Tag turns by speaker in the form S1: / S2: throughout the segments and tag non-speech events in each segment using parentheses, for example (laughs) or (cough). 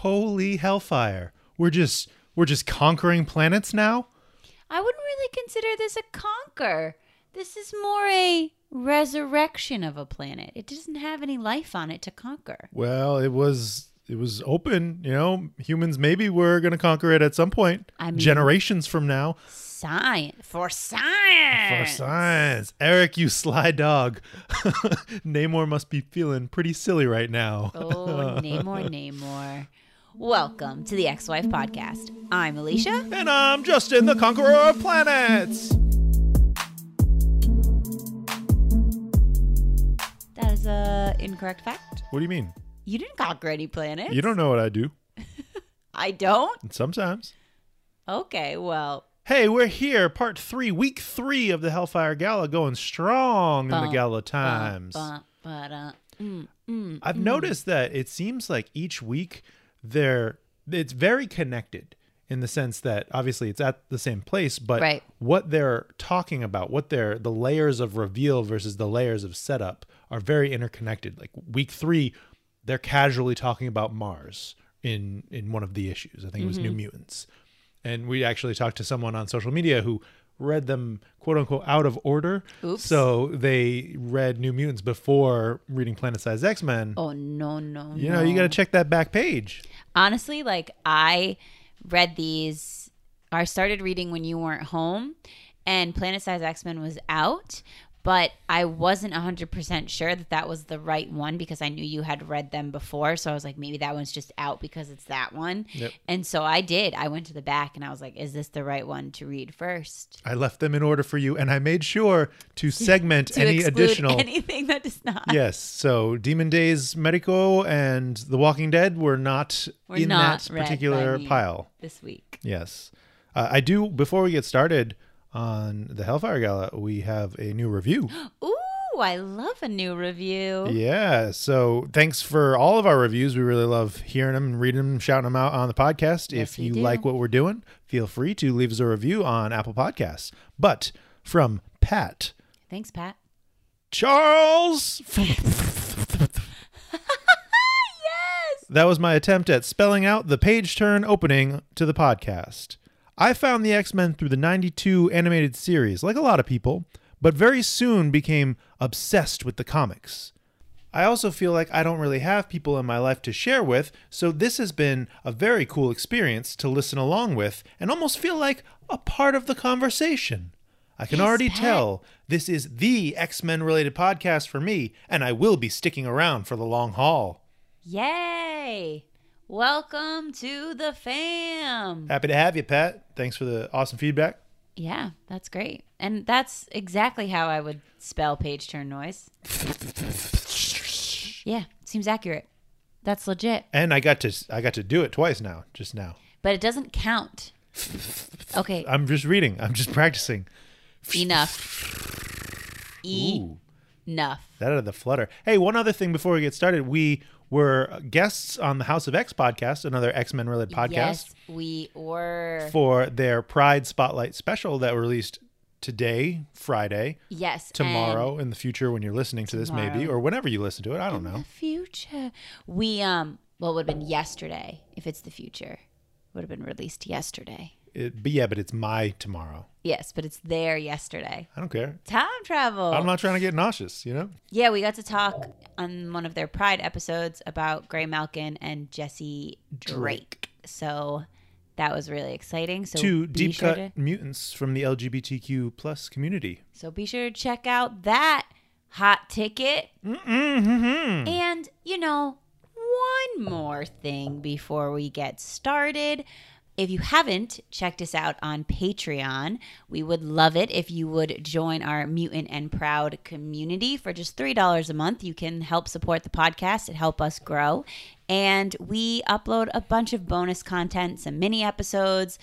S1: Holy hellfire. We're just we're just conquering planets now?
S2: I wouldn't really consider this a conquer. This is more a resurrection of a planet. It doesn't have any life on it to conquer.
S1: Well, it was it was open, you know, humans maybe we're going to conquer it at some point.
S2: I mean-
S1: generations from now.
S2: Science for science.
S1: For
S2: science.
S1: science. Erik, you sly dog. (laughs) Namor must be feeling pretty silly right now.
S2: Oh, (laughs) Namor, Namor. Welcome to the Ex-Wife Podcast. I'm Alicia.
S1: And I'm Justin, the conqueror of planets.
S2: That is a incorrect fact.
S1: What do you mean?
S2: You didn't conquer any planets.
S1: You don't know what I do. (laughs)
S2: I don't.
S1: Sometimes.
S2: Okay, well,
S1: Hey, we're here, part three, week three of the Hellfire Gala, going strong in the Gala Times.
S2: Bum, ba-da, mm, mm,
S1: I've
S2: mm.
S1: noticed that it seems like each week they're it's very connected in the sense that obviously it's at the same place, but
S2: Right.
S1: what they're talking about, what they're the layers of reveal versus the layers of setup are very interconnected. Like week three, they're casually talking about Mars in in one of the issues. I think it was
S2: Mm-hmm.
S1: New Mutants. And we actually talked to someone on social media who read them quote unquote out of order.
S2: Oops.
S1: So they read New Mutants before reading Planet Size X Men.
S2: Oh no, no,
S1: You know, you got to check that back page.
S2: Honestly like i read these i started reading when you weren't home and planet size x-men was out but i wasn't 100% sure that that was the right one because i knew you had read them before so i was like maybe that one's just out because it's that one
S1: Yep.
S2: and so i did i went to the back and i was like is this the right one to read first
S1: I left them in order for you, and I made sure to (laughs) segment
S2: to
S1: any additional. (laughs)
S2: anything that does not
S1: yes, so Demon Days Mariko and The Walking Dead were not
S2: Were
S1: in
S2: not
S1: that particular pile.
S2: this week
S1: Yes, uh, I do. Before we get started on the Hellfire Gala, we have a new review. (gasps)
S2: ooh i love a new review
S1: Yeah. So thanks for all of our reviews. We really love hearing them reading them, shouting them out on the podcast.
S2: Yes,
S1: if you like what we're doing, feel free to leave us a review on Apple Podcasts. But from Pat
S2: thanks pat
S1: Charles. (laughs)
S2: yes
S1: That was my attempt at spelling out the page turn opening to the podcast. I found the X Men through the 92 animated series, like a lot of people, but very soon became obsessed with the comics. I also feel like I don't really have people in my life to share with, so this has been a very cool experience to listen along with and almost feel like a part of the conversation. I can already
S2: Pat.
S1: tell this is the X Men related podcast for me, and I will be sticking around for the long haul.
S2: Yay! Welcome to the fam.
S1: Happy to have you, Pat. Thanks for the awesome feedback.
S2: Yeah, that's great. And that's exactly how I would spell page turn noise. Yeah, seems accurate. That's legit.
S1: And I got to I got to do it twice now, just now.
S2: But it doesn't count. Okay,
S1: I'm just reading. I'm just practicing.
S2: enough. E
S1: Ooh,
S2: enough.
S1: that out of the flutter. Hey, one other thing before we get started, we were guests on the House of X podcast, another X Men related podcast,
S2: Yes, we were.
S1: for their Pride Spotlight special that released today, Friday,
S2: yes.
S1: tomorrow, in the future when you're listening to this, maybe, or whenever you listen to it. I don't know.
S2: The future. We um. Well, it would have been yesterday if it's the future. Would have been released yesterday.
S1: It, but yeah, but it's my tomorrow.
S2: Yes, but it's there yesterday.
S1: I don't care.
S2: Time travel.
S1: I'm not trying to get nauseous, you know?
S2: Yeah, we got to talk on one of their Pride episodes about Graymalkin and Jesse Drake. So that was really exciting. So
S1: Two deep
S2: sure
S1: cut
S2: to,
S1: mutants from the LGBTQ plus community.
S2: so be sure to check out that hot ticket.
S1: Mm-hmm.
S2: And you know, one more thing before we get started. If you haven't checked us out on Patreon, we would love it if you would join our Mutant and Proud community. For just $3 a month, you can help support the podcast and help us grow. And we upload a bunch of bonus content, some mini episodes,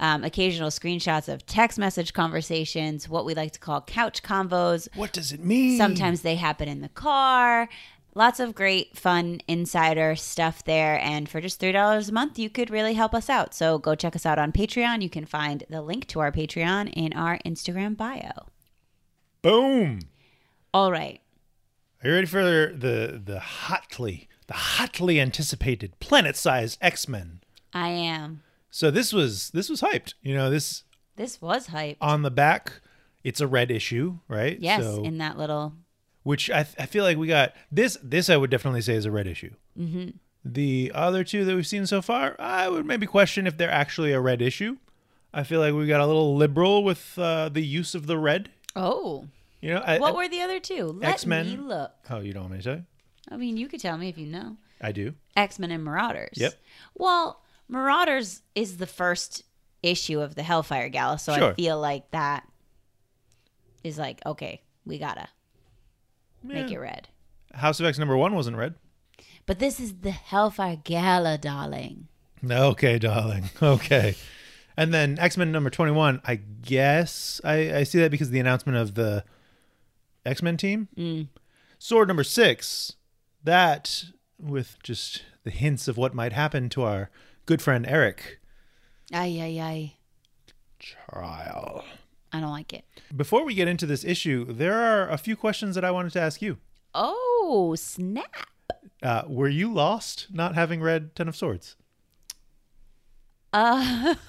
S2: um, occasional screenshots of text message conversations, what we like to call couch convos,
S1: What does it mean?
S2: Sometimes they happen in the car. Lots of great, fun insider stuff there. And for just $3 a month, you could really help us out. So go check us out on Patreon. You can find the link to our Patreon in our Instagram bio.
S1: Boom.
S2: All right.
S1: Are you ready for the the hotly the hotly anticipated planet-sized X-Men.
S2: I am.
S1: So this was this was hyped. You know, this
S2: This was hype.
S1: on the back, it's a red issue, right?
S2: yes,
S1: So,
S2: in that little.
S1: Which I, I feel like we got this. This I would definitely say is a red issue. Mm-hmm. The other two that we've seen so far, I would maybe question if they're actually a red issue. I feel like we got a little liberal with uh, the use of the red.
S2: Oh,
S1: You know, I,
S2: what
S1: I-
S2: were the other two? Let
S1: X-Men.
S2: me look.
S1: oh, you don't want me to say?
S2: I mean, you could tell me if you know.
S1: I do.
S2: X Men and Marauders.
S1: Yep.
S2: Well, Marauders is the first issue of the Hellfire Gala, so I feel like that is like okay, we gotta make it red.
S1: House of X number one wasn't red.
S2: But this is the Hellfire Gala, darling.
S1: Okay, darling. (laughs) Okay. And then X Men number 21, I guess I, I see that because of the announcement of the X Men team.
S2: Mm.
S1: Sword number six, that with just the hints of what might happen to our good friend Erik.
S2: Aye, aye, aye.
S1: Trial.
S2: I don't like it.
S1: Before we get into this issue, there are a few questions that I wanted to ask you.
S2: Oh snap!
S1: Uh, were you lost not having read Ten of Swords?
S2: Uh, (laughs)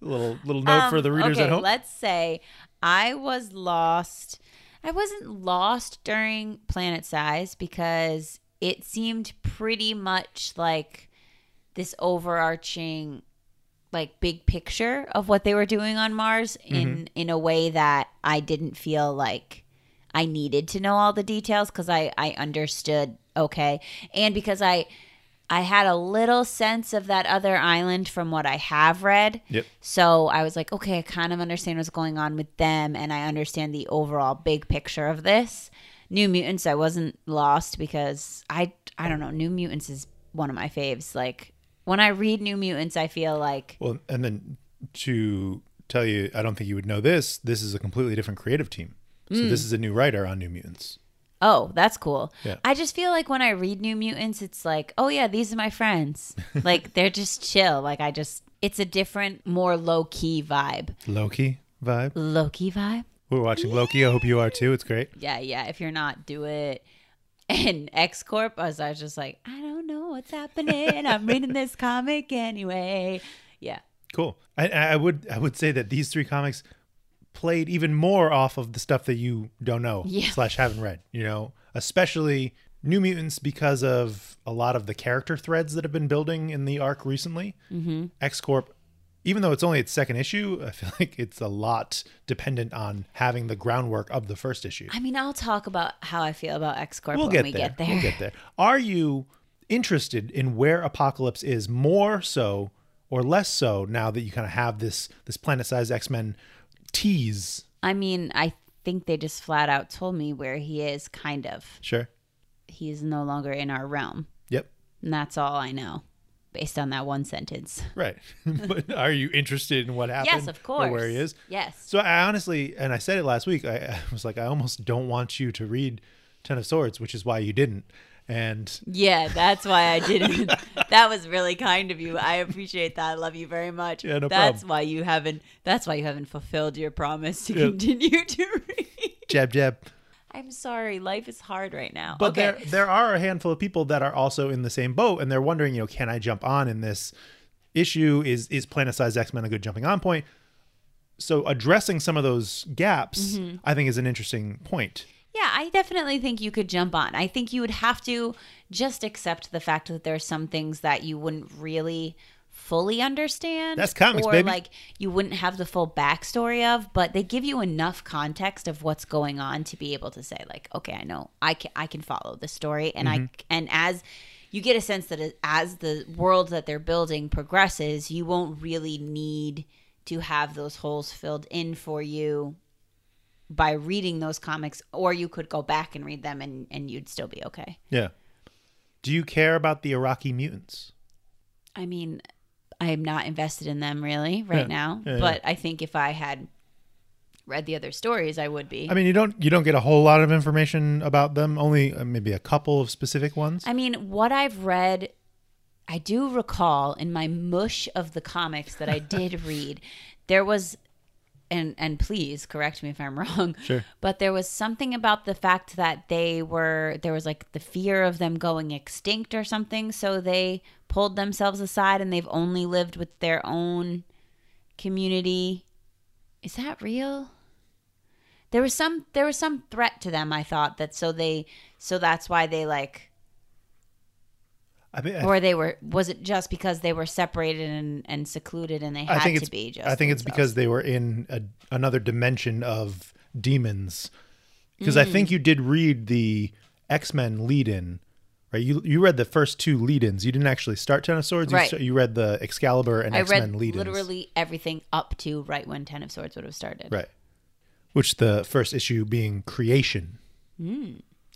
S1: little little note for the readers
S2: Um, okay,
S1: at home.
S2: Let's say I was lost. I wasn't lost during Planet Size because it seemed pretty much like this overarching like big picture of what they were doing on Mars in mm-hmm. in a way that I didn't feel like I needed to know all the details because I I understood okay and because I I had a little sense of that other island from what I have read.
S1: Yep.
S2: So I was like, okay, I kind of understand what's going on with them, and I understand the overall big picture of this. New Mutants, I wasn't lost because I I don't know. New Mutants is one of my faves. Like when I read New Mutants, I feel like
S1: Well, and then to tell you, I don't think you would know this. This is a completely different creative team. So
S2: Mm.
S1: this is a new writer on New Mutants.
S2: oh, that's cool.
S1: Yeah.
S2: I just feel like when I read New Mutants, it's like, oh yeah, these are my friends. (laughs) like they're just chill. Like I just, it's a different, more low key vibe.
S1: Low key vibe.
S2: Loki vibe.
S1: We're watching Loki. I hope you are too. It's great.
S2: yeah, yeah. If you're not, do it. (laughs) And X Corp, I was, I was just like, I don't know what's happening. I'm reading this comic anyway. Yeah.
S1: Cool. I, I would I would say that these three comics played even more off of the stuff that you don't know
S2: Yeah. (laughs)
S1: slash haven't read. You know, especially New Mutants because of a lot of the character threads that have been building in the arc recently. Mm-hmm. X Corp, even though it's only its second issue, I feel (laughs) like it's a lot dependent on having the groundwork of the first issue.
S2: I mean, I'll talk about how I feel about X Corp
S1: We'll
S2: when
S1: get
S2: we
S1: there.
S2: get there.
S1: We'll get there. Are you interested in where Apocalypse is more so or less so now that you kind of have this this planet-sized X-Men tease?
S2: I mean, I think they just flat out told me where he is, kind of.
S1: Sure.
S2: He's no longer in our realm.
S1: Yep.
S2: And that's all I know based on that one sentence.
S1: Right. (laughs) but are you interested in what happened?
S2: Yes, of course.
S1: where he is?
S2: Yes.
S1: So I honestly, and I said it last week, I, I was like, I almost don't want you to read Ten of Swords, which is why you didn't. And
S2: Yeah, that's why I (laughs) didn't. that was really kind of you. I appreciate that. I love you very much.
S1: Yeah, no
S2: that's
S1: problem.
S2: why you haven't. That's why you haven't fulfilled your promise to
S1: Yeah.
S2: continue to (laughs) read.
S1: jab jab.
S2: I'm sorry, life is hard right now.
S1: But
S2: okay.
S1: there there are a handful of people that are also in the same boat and they're wondering, you know, can I jump on in this issue? Is is Planet Size X Men a good jumping on point? So addressing some of those gaps,
S2: Mm-hmm.
S1: I think is an interesting point.
S2: Yeah, I definitely think you could jump on. I think you would have to just accept the fact that there are some things that you wouldn't really fully understand.
S1: That's comics,
S2: or
S1: baby.
S2: like you wouldn't have the full backstory of, but they give you enough context of what's going on to be able to say like, okay, I know I can I can follow the story, and I mm-hmm. and as you get a sense that as the world that they're building progresses, you won't really need to have those holes filled in for you by reading those comics or you could go back and read them and, and you'd still be okay
S1: Yeah. Do you care about the Arakkii mutants?
S2: i mean i'm not invested in them really right
S1: Yeah.
S2: now
S1: Yeah,
S2: but i think if i had read the other stories i would be
S1: I mean, you don't you don't get a whole lot of information about them. Only uh, maybe a couple of specific ones.
S2: I mean what i've read i do recall in my mush of the comics that i did (laughs) read there was and and please correct me if I'm (laughs) wrong.
S1: Sure.
S2: But there was something about the fact that they were there was like the fear of them going extinct or something, so they pulled themselves aside and they've only lived with their own community. Is that real? There was some there was some threat to them, I thought, that so they so that's why they like
S1: I mean, I,
S2: or they were was it just because they were separated and, and secluded and they had
S1: I think
S2: to
S1: it's
S2: be just
S1: I think it's because they were in a, another dimension of demons. Because I
S2: Mm.
S1: think you did read the X Men lead in, right? You you read the first two lead ins. You didn't actually start Ten of Swords. You,
S2: Right.
S1: st- you read the Excalibur and
S2: I
S1: X Men lead ins.
S2: literally everything up to right when Ten of Swords would have started.
S1: Right. Which the first issue being creation.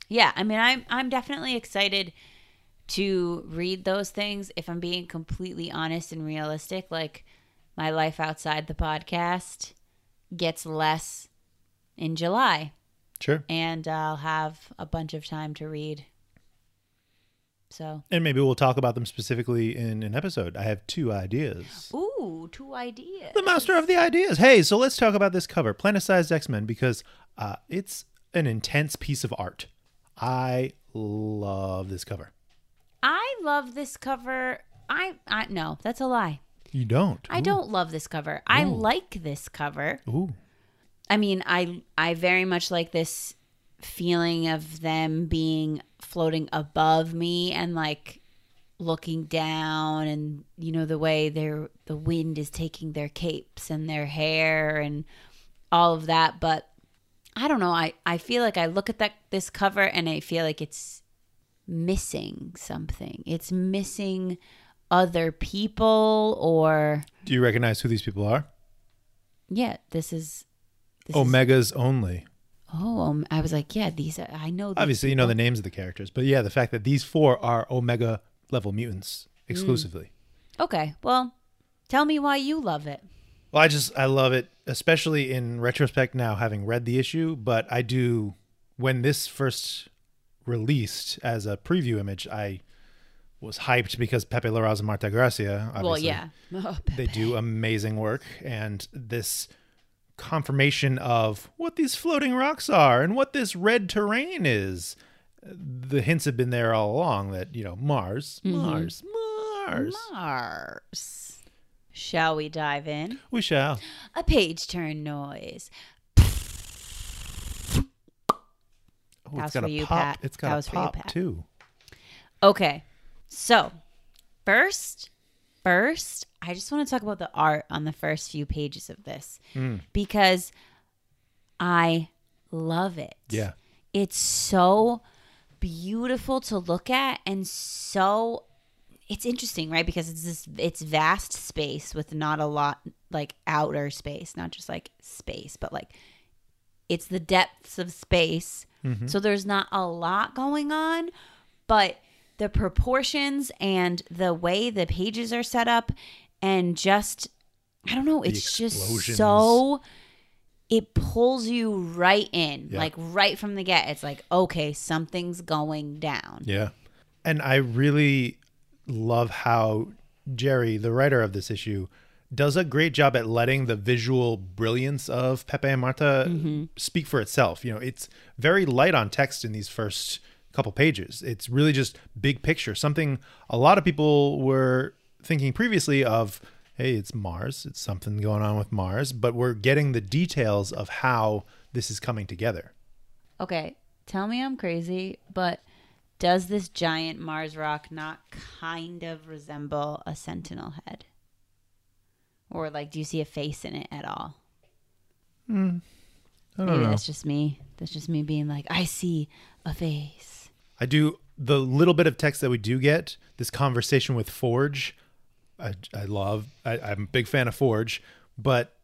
S2: Yeah, I mean, I'm I'm definitely excited to read those things. If I'm being completely honest and realistic, like my life outside the podcast gets less in July,
S1: Sure.
S2: and I'll have a bunch of time to read. So,
S1: And maybe we'll talk about them specifically in an episode. I have two ideas.
S2: ooh, two ideas.
S1: The master of the ideas. Hey, so let's talk about this cover, Planet-Sized X-Men, because uh, it's an intense piece of art. I love this cover.
S2: I love this cover. I I no, that's a lie.
S1: You don't.
S2: I don't love this cover. I like this cover.
S1: Ooh.
S2: I mean, I I very much like this feeling of them being floating above me and like looking down and you know the way their the wind is taking their capes and their hair and all of that but I don't know I I feel like I look at that this cover and I feel like it's missing something it's missing other people or
S1: Do you recognize who these people are?
S2: yeah this is this is-
S1: Omegas only.
S2: Oh, um, I was like, yeah, these. Are, I know.
S1: Obviously, you know the names of the characters, but yeah, the fact that these four are Omega level mutants exclusively.
S2: Okay, well, tell me why you love it.
S1: Well, I just I love it, especially in retrospect now, having read the issue. But I do when this first released as a preview image, I was hyped because Pepe Larraz and Marte Gracia. Obviously,
S2: Well, yeah. (laughs) Oh,
S1: they do amazing work, and this confirmation of what these floating rocks are and what this red terrain is. The hints have been there all along that you know Mars, mm-hmm. Mars, Mars.
S2: Mars. Shall we dive in?
S1: We shall.
S2: A page turn noise.
S1: Oh,
S2: That
S1: it's got
S2: for
S1: a
S2: you,
S1: pop.
S2: Pat.
S1: It's got
S2: That
S1: a
S2: was you,
S1: pop
S2: Pat.
S1: too.
S2: Okay, so first, first, I just want to talk about the art on the first few pages of this hmm. because I love it.
S1: Yeah.
S2: it's so beautiful to look at and so it's interesting right because it's this it's vast space with not a lot like outer space not just like space but like it's the depths of space Mm-hmm. so there's not a lot going on but the proportions and the way the pages are set up and just i don't know it's just so it pulls you right in
S1: Yeah.
S2: like right from the get it's like okay something's going down
S1: Yeah. And I really love how Gerry, the writer of this issue, does a great job at letting the visual brilliance of Pepe and Marte mm-hmm. speak for itself. You know, it's very light on text in these first couple pages. It's really just big picture, something a lot of people were thinking previously of hey, it's Mars, it's something going on with Mars, but we're getting the details of how this is coming together.
S2: okay tell me i'm crazy but does this giant mars rock not kind of resemble a sentinel head or like do you see a face in it at all hmm.
S1: I don't
S2: maybe
S1: know.
S2: that's just me that's just me being like i see a face
S1: I do the little bit of text that we do get. This conversation with Forge, I, I love. I, I'm a big fan of Forge, but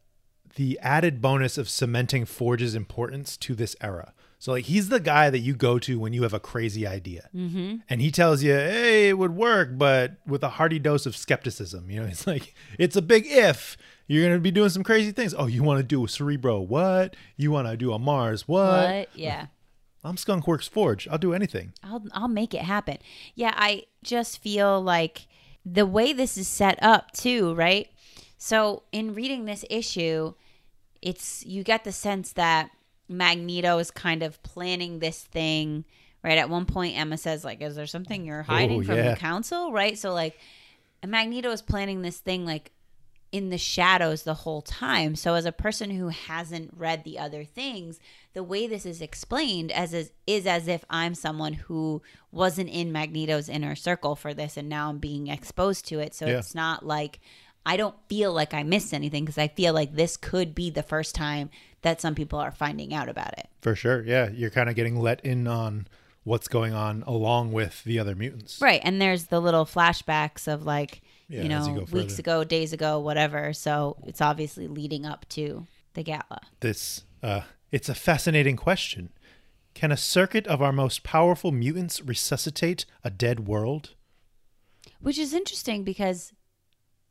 S1: the added bonus of cementing Forge's importance to this era. So like he's the guy that you go to when you have a crazy idea, mm-hmm. and he tells you, "Hey, it would work," but with a hearty dose of skepticism. You know, (laughs) it's like it's a big if. You're gonna be doing some crazy things. Oh, you want to do a Cerebro? What? You want to do a Mars? What?
S2: what yeah (laughs)
S1: I'm Skunkworks Forge. I'll do anything.
S2: I'll I'll make it happen. Yeah, I just feel like the way this is set up too, right? So in reading this issue, it's you get the sense that Magneto is kind of planning this thing. Right at one point, Emma says, "Like, is there something you're oh, hiding
S1: Oh,
S2: from
S1: yeah.
S2: the council?" Right. So like, Magneto is planning this thing like in the shadows the whole time. So as a person who hasn't read the other things, the way this is explained as is, is as if I'm someone who wasn't in Magneto's inner circle for this and now I'm being exposed to it. So
S1: Yeah.
S2: it's not like I don't feel like I missed anything because I feel like this could be the first time that some people are finding out about it.
S1: For sure. Yeah. You're kind of getting let in on what's going on along with the other mutants.
S2: Right. And there's the little flashbacks of like,
S1: Yeah,
S2: you know,
S1: you
S2: weeks ago, days ago, whatever. So it's obviously leading up to the gala.
S1: This, uh, it's a fascinating question. Can a circuit of our most powerful mutants resuscitate a dead world?
S2: Which is interesting because,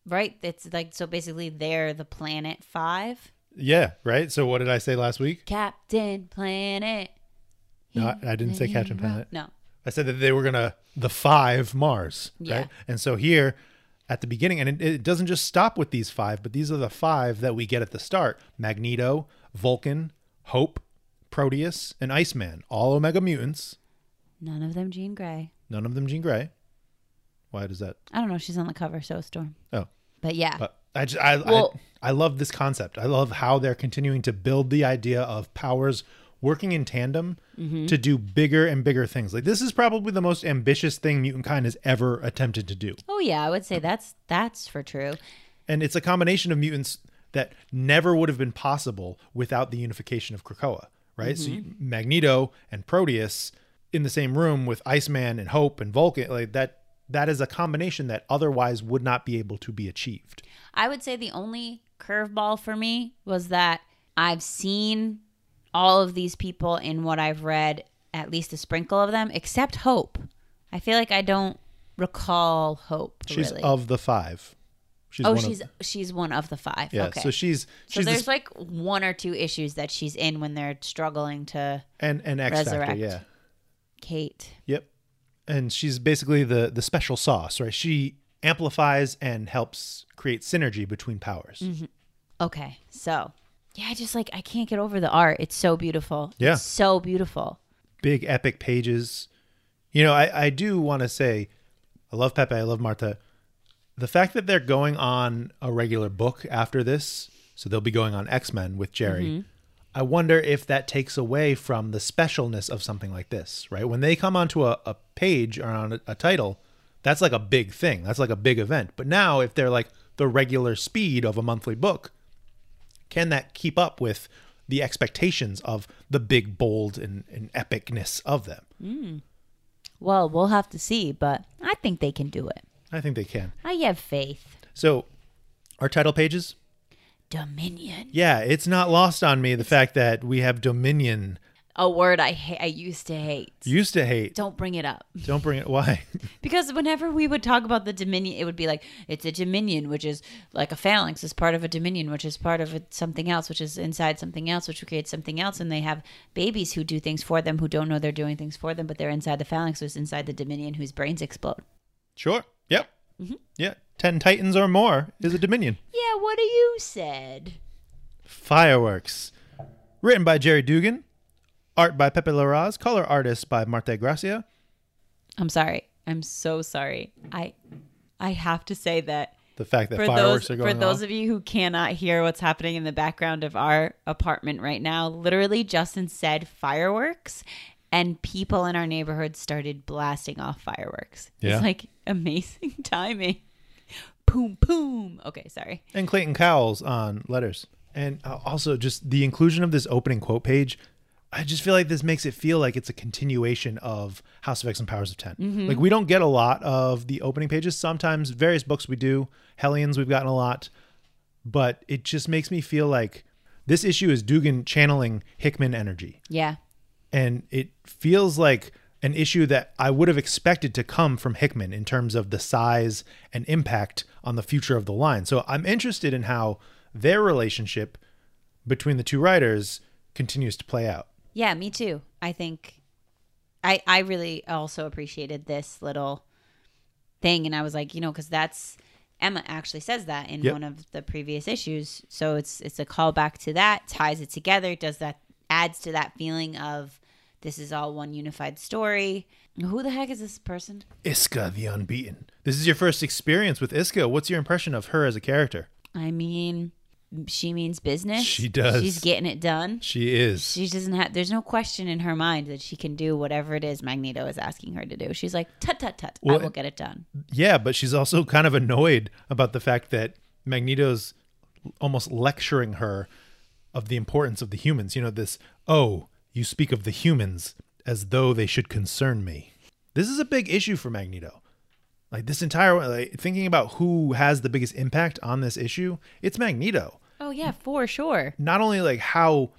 S2: right? It's like, so basically they're the planet five.
S1: Yeah, right? So what did I say last week?
S2: Captain Planet.
S1: No, I, I didn't say Captain Planet.
S2: No.
S1: I said that they were gonna the five Mars,
S2: Yeah.
S1: right? And so here at the beginning, and it, it doesn't just stop with these five, but these are the five that we get at the start: Magneto, Vulcan, Hope, Proteus, and Iceman, all Omega mutants.
S2: None of them Jean Grey.
S1: None of them Jean Grey. Why does that?
S2: I don't know. She's on the cover, so Storm.
S1: Oh,
S2: But yeah.
S1: but I just I,
S2: Well-
S1: I I love this concept. I love how they're continuing to build the idea of powers working in tandem
S2: Mm-hmm.
S1: to do bigger and bigger things. Like this is probably the most ambitious thing mutant kind has ever attempted to do.
S2: oh yeah, I would say that's that's for true.
S1: and it's a combination of mutants that never would have been possible without the unification of Krakoa, right? So you- Magneto and Proteus in the same room with Iceman and Hope and Vulcan, like that. That is a combination that otherwise would not be able to be achieved.
S2: I would say the only curveball for me was that I've seen all of these people in what I've read, at least a sprinkle of them, except Hope. I feel like I don't recall Hope.
S1: She's
S2: really.
S1: of the five. She's
S2: oh, she's
S1: of,
S2: she's one of the five.
S1: yeah.
S2: okay.
S1: So she's
S2: So there's
S1: this,
S2: like one or two issues that she's in when they're struggling to
S1: and and X Factor,
S2: resurrect.
S1: yeah.
S2: Kate.
S1: Yep. And she's basically the the special sauce, right? She amplifies and helps create synergy between powers.
S2: Mm-hmm. Okay, so yeah, I just like I can't get over the art. It's so beautiful.
S1: Yeah.
S2: It's so beautiful.
S1: big epic pages. You know, I, I do want to say I love Pepe, I love Marte. The fact that they're going on a regular book after this, so they'll be going on X Men with Gerry. I wonder if that takes away from the specialness of something like this, right? When they come onto a, a page or on a, a title, that's like a big thing. That's like a big event. But now, if they're like the regular speed of a monthly book, can that keep up with the expectations of the big, bold, and, and epicness of them? Mm.
S2: Well, we'll have to see, but I think they can do it.
S1: I think they can.
S2: I have faith.
S1: So, our title pages,
S2: Dominion.
S1: yeah, it's not lost on me the fact that we have Dominion.
S2: A word I ha- I used to hate.
S1: Used to hate.
S2: Don't bring it up.
S1: Don't bring it. Why? (laughs)
S2: Because whenever we would talk about the Dominion, it would be like it's a Dominion, which is like a phalanx is part of a Dominion, which is part of a, something else, which is inside something else, which creates something else, and they have babies who do things for them who don't know they're doing things for them, but they're inside the phalanx, who's inside the Dominion, whose brains explode.
S1: Sure. Yep. Mm-hmm. Yeah. Ten Titans or more is a Dominion.
S2: Yeah, what do you said?
S1: Fireworks. Written by Gerry Duggan. Art by Pepe Larraz. Color artist by Marte Gracia.
S2: I'm sorry. I'm so sorry. I I have to say that
S1: The fact that
S2: for
S1: fireworks
S2: those
S1: are going
S2: for those
S1: off.
S2: of you who cannot hear what's happening in the background of our apartment right now, literally Justin said fireworks and people in our neighborhood started blasting off fireworks.
S1: Yeah.
S2: It's like (laughs) amazing (laughs) timing. Boom boom. Okay, sorry.
S1: and Clayton Cowles on letters. And uh, also just the inclusion of this opening quote page. I just feel like this makes it feel like it's a continuation of House of X and Powers of 10. Mm-hmm. Like we don't get a lot of the opening pages. Sometimes various books we do. Hellions we've gotten a lot. But it just makes me feel like this issue is Duggan channeling Hickman energy.
S2: Yeah.
S1: And it feels like an issue that I would have expected to come from Hickman in terms of the size and impact on the future of the line. So I'm interested in how their relationship between the two writers continues to play out.
S2: Yeah, me too. I think I I really also appreciated this little thing and I was like, you know, cuz that's Emma actually says that in
S1: Yep.
S2: one of the previous issues. So it's it's a callback to that, ties it together, does that adds to that feeling of this is all one unified story. Who the heck is this person?
S1: Iska the Unbeaten. This is your first experience with Iska. What's your impression of her as a character?
S2: I mean, she means business.
S1: She does.
S2: She's getting it done.
S1: She is.
S2: She doesn't have. There's no question in her mind that she can do whatever it is Magneto is asking her to do. She's like, tut tut tut.
S1: Well,
S2: I will get it done.
S1: Yeah, but she's also kind of annoyed about the fact that Magneto's almost lecturing her of the importance of the humans. You know, this, oh, you speak of the humans as though they should concern me. This is a big issue for Magneto. Like this entire like thinking about who has the biggest impact on this issue, it's Magneto.
S2: Oh yeah, for sure.
S1: Not only like how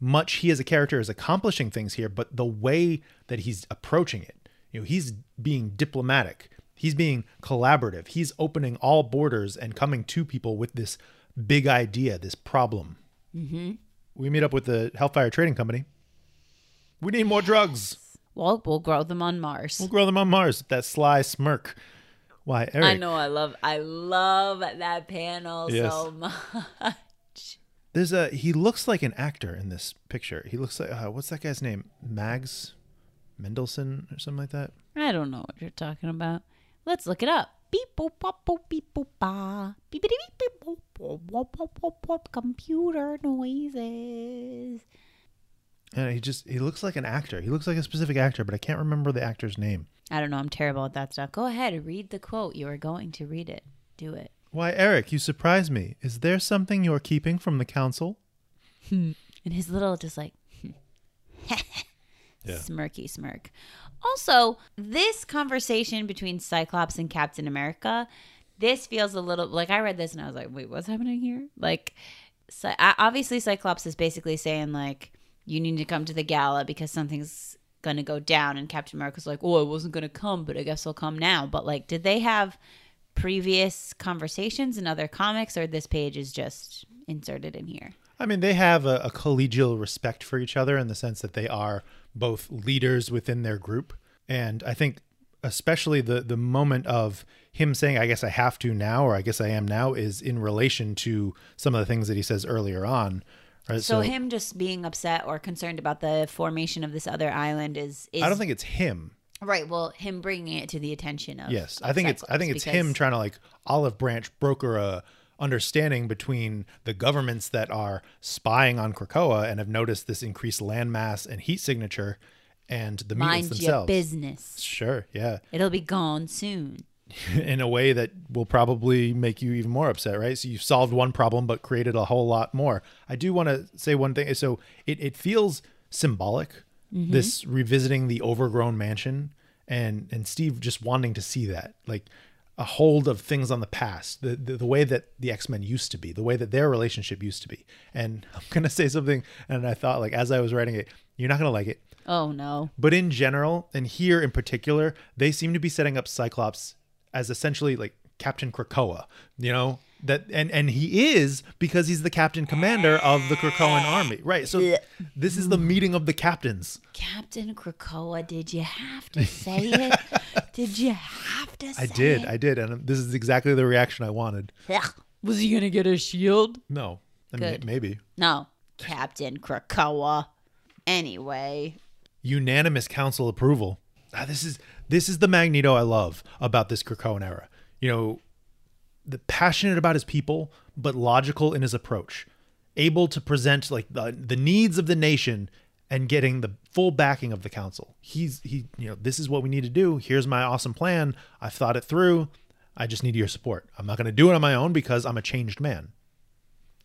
S1: much he as a character is accomplishing things here, but the way that he's approaching it. You know, he's being diplomatic. He's being collaborative. He's opening all borders and coming to people with this big idea, this problem. Mm-hmm. We meet up with the Hellfire Trading Company. We need more drugs.
S2: Well, we'll grow them on Mars.
S1: We'll grow them on Mars. That sly smirk. Why, Erik?
S2: I know. I love. I love that panel
S1: Yes.
S2: so much. (laughs)
S1: There's a. He looks like an actor in this picture. He looks like uh, what's that guy's name? Mags Mendelsohn or something like that.
S2: I don't know what you're talking about. Let's look it up. Beep boop bop boop beep boop ba. Beep beep beep boop boop boop boop boop. Computer noises.
S1: And he just he looks like an actor. He looks like a specific actor, but I can't remember the actor's name.
S2: I don't know. I'm terrible at that stuff. Go ahead. Read the quote. You are going to read it. Do it.
S1: Why, Erik, you surprise me. Is there something you're keeping from the council? (laughs)
S2: And his little just like (laughs)
S1: Yeah.
S2: smirky smirk. Also, this conversation between Cyclops and Captain America, this feels a little like I read this and I was like, wait, what's happening here? Like, so, obviously, Cyclops is basically saying like, you need to come to the gala because something's gonna go down, and Captain America's like, oh, I wasn't gonna come, but I guess I'll come now. But like, did they have previous conversations in other comics, or this page is just inserted in here?
S1: I mean, they have a, a collegial respect for each other in the sense that they are both leaders within their group. And I think especially the the moment of him saying, I guess I have to now, or I guess I am now, is in relation to some of the things that he says earlier on. Right.
S2: So, him just being upset or concerned about the formation of this other island is, is
S1: I don't think it's him.
S2: right. Well, him bringing it to the attention of
S1: Yes, I think it's I think it's him trying to like olive branch broker a understanding between the governments that are spying on Krakoa and have noticed this increased landmass and heat signature and the mutants
S2: Mind your business.
S1: Sure, yeah.
S2: It'll be gone soon. (laughs)
S1: In a way that will probably make you even more upset, right? So you've solved one problem but created a whole lot more. I do want to say one thing. So it, it feels symbolic, mm-hmm. this revisiting the overgrown mansion and and Steve just wanting to see that. Like a hold of things on the past, the, the the way that the X Men used to be, the way that their relationship used to be. And (laughs) I'm gonna say something, and I thought like as I was writing it, you're not gonna like it,
S2: Oh no.
S1: but in general, and here in particular, they seem to be setting up Cyclops as essentially like Captain Krakoa. You know that, and and he is because he's the captain commander of the Krakoan army, right? So this is the meeting of the captains.
S2: Captain Krakoa, did you have to say it? (laughs) did you have to say
S1: I did,
S2: it?
S1: I did, and this is exactly the reaction I wanted.
S2: Was he gonna get a shield?
S1: No, I mean
S2: Good.
S1: maybe.
S2: No. Captain Krakoa. Anyway.
S1: unanimous council approval. Ah, this is this is the Magneto I love about this Krakoan era. You know, the passionate about his people, but logical in his approach, able to present like the, the needs of the nation and getting the full backing of the council. He's he, you know, this is what we need to do. Here's my awesome plan. I've thought it through. I just need your support. I'm not going to do it on my own because I'm a changed man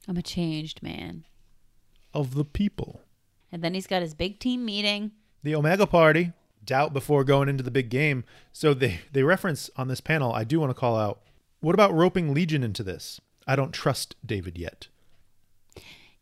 S2: I'm a changed man.
S1: of the people.
S2: And then he's got his big team meeting.
S1: the Omega Party doubt before going into the big game. So they they reference on this panel. I do want to call out. What about roping Legion into this? I don't trust David yet.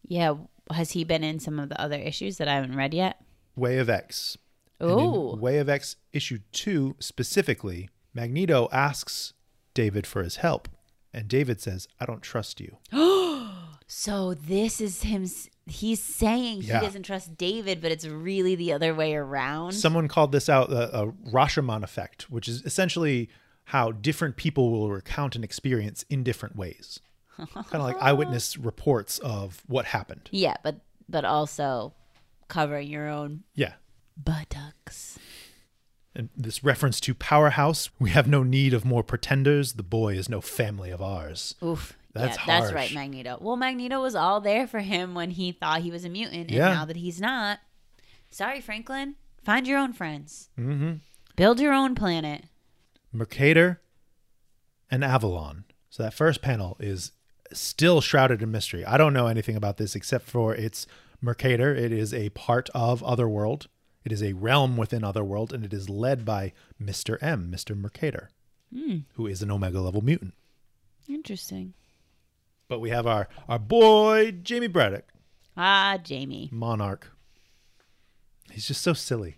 S2: Yeah. Has he been in some of the other issues that I haven't read yet?
S1: Way of X.
S2: Oh.
S1: Way of X issue two specifically, Magneto asks David for his help, and David says, "I don't trust you." Oh. (gasps)
S2: So this is him. He's saying
S1: Yeah.
S2: he doesn't trust David, but it's really the other way around.
S1: Someone called this out a, a Rashomon effect, which is essentially how different people will recount an experience in different ways. (laughs) kind of like eyewitness reports of what happened.
S2: Yeah, but but also covering your own
S1: Yeah.
S2: buttocks.
S1: And this reference to Powerhouse, we have no need of more pretenders. The boy is no family of ours.
S2: Oof.
S1: That's
S2: yeah, that's right. Magneto. Well, Magneto was all there for him when he thought he was a mutant, and
S1: Yeah.
S2: now that he's not, sorry, Franklin. Find your own friends. Mm-hmm. Build your own planet.
S1: Mercator and Avalon. So that first panel is still shrouded in mystery. I don't know anything about this except for it's Mercator. It is a part of Otherworld. It is a realm within Otherworld, and it is led by Mr. M, Mr. Mercator, who is an Omega level mutant.
S2: Interesting.
S1: But we have our our boy Jamie Braddock,
S2: Ah, Jamie.
S1: Monarch. He's just so silly.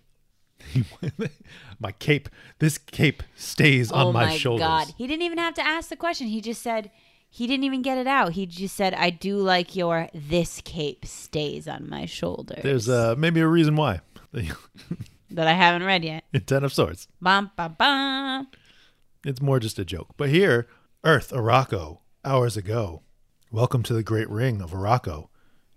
S1: (laughs) my cape, this cape stays on my shoulder.
S2: oh
S1: my,
S2: my
S1: shoulders.
S2: god, he didn't even have to ask the question. He just said he didn't even get it out. He just said, "I do like your this cape stays on my shoulders."
S1: There's uh, maybe a reason why. (laughs)
S2: that I haven't read yet.
S1: in (laughs) Ten of Swords.
S2: Bum bum bum.
S1: It's more just a joke. But here, Earth, Arakko, hours ago. Welcome to the Great Ring of Arakko.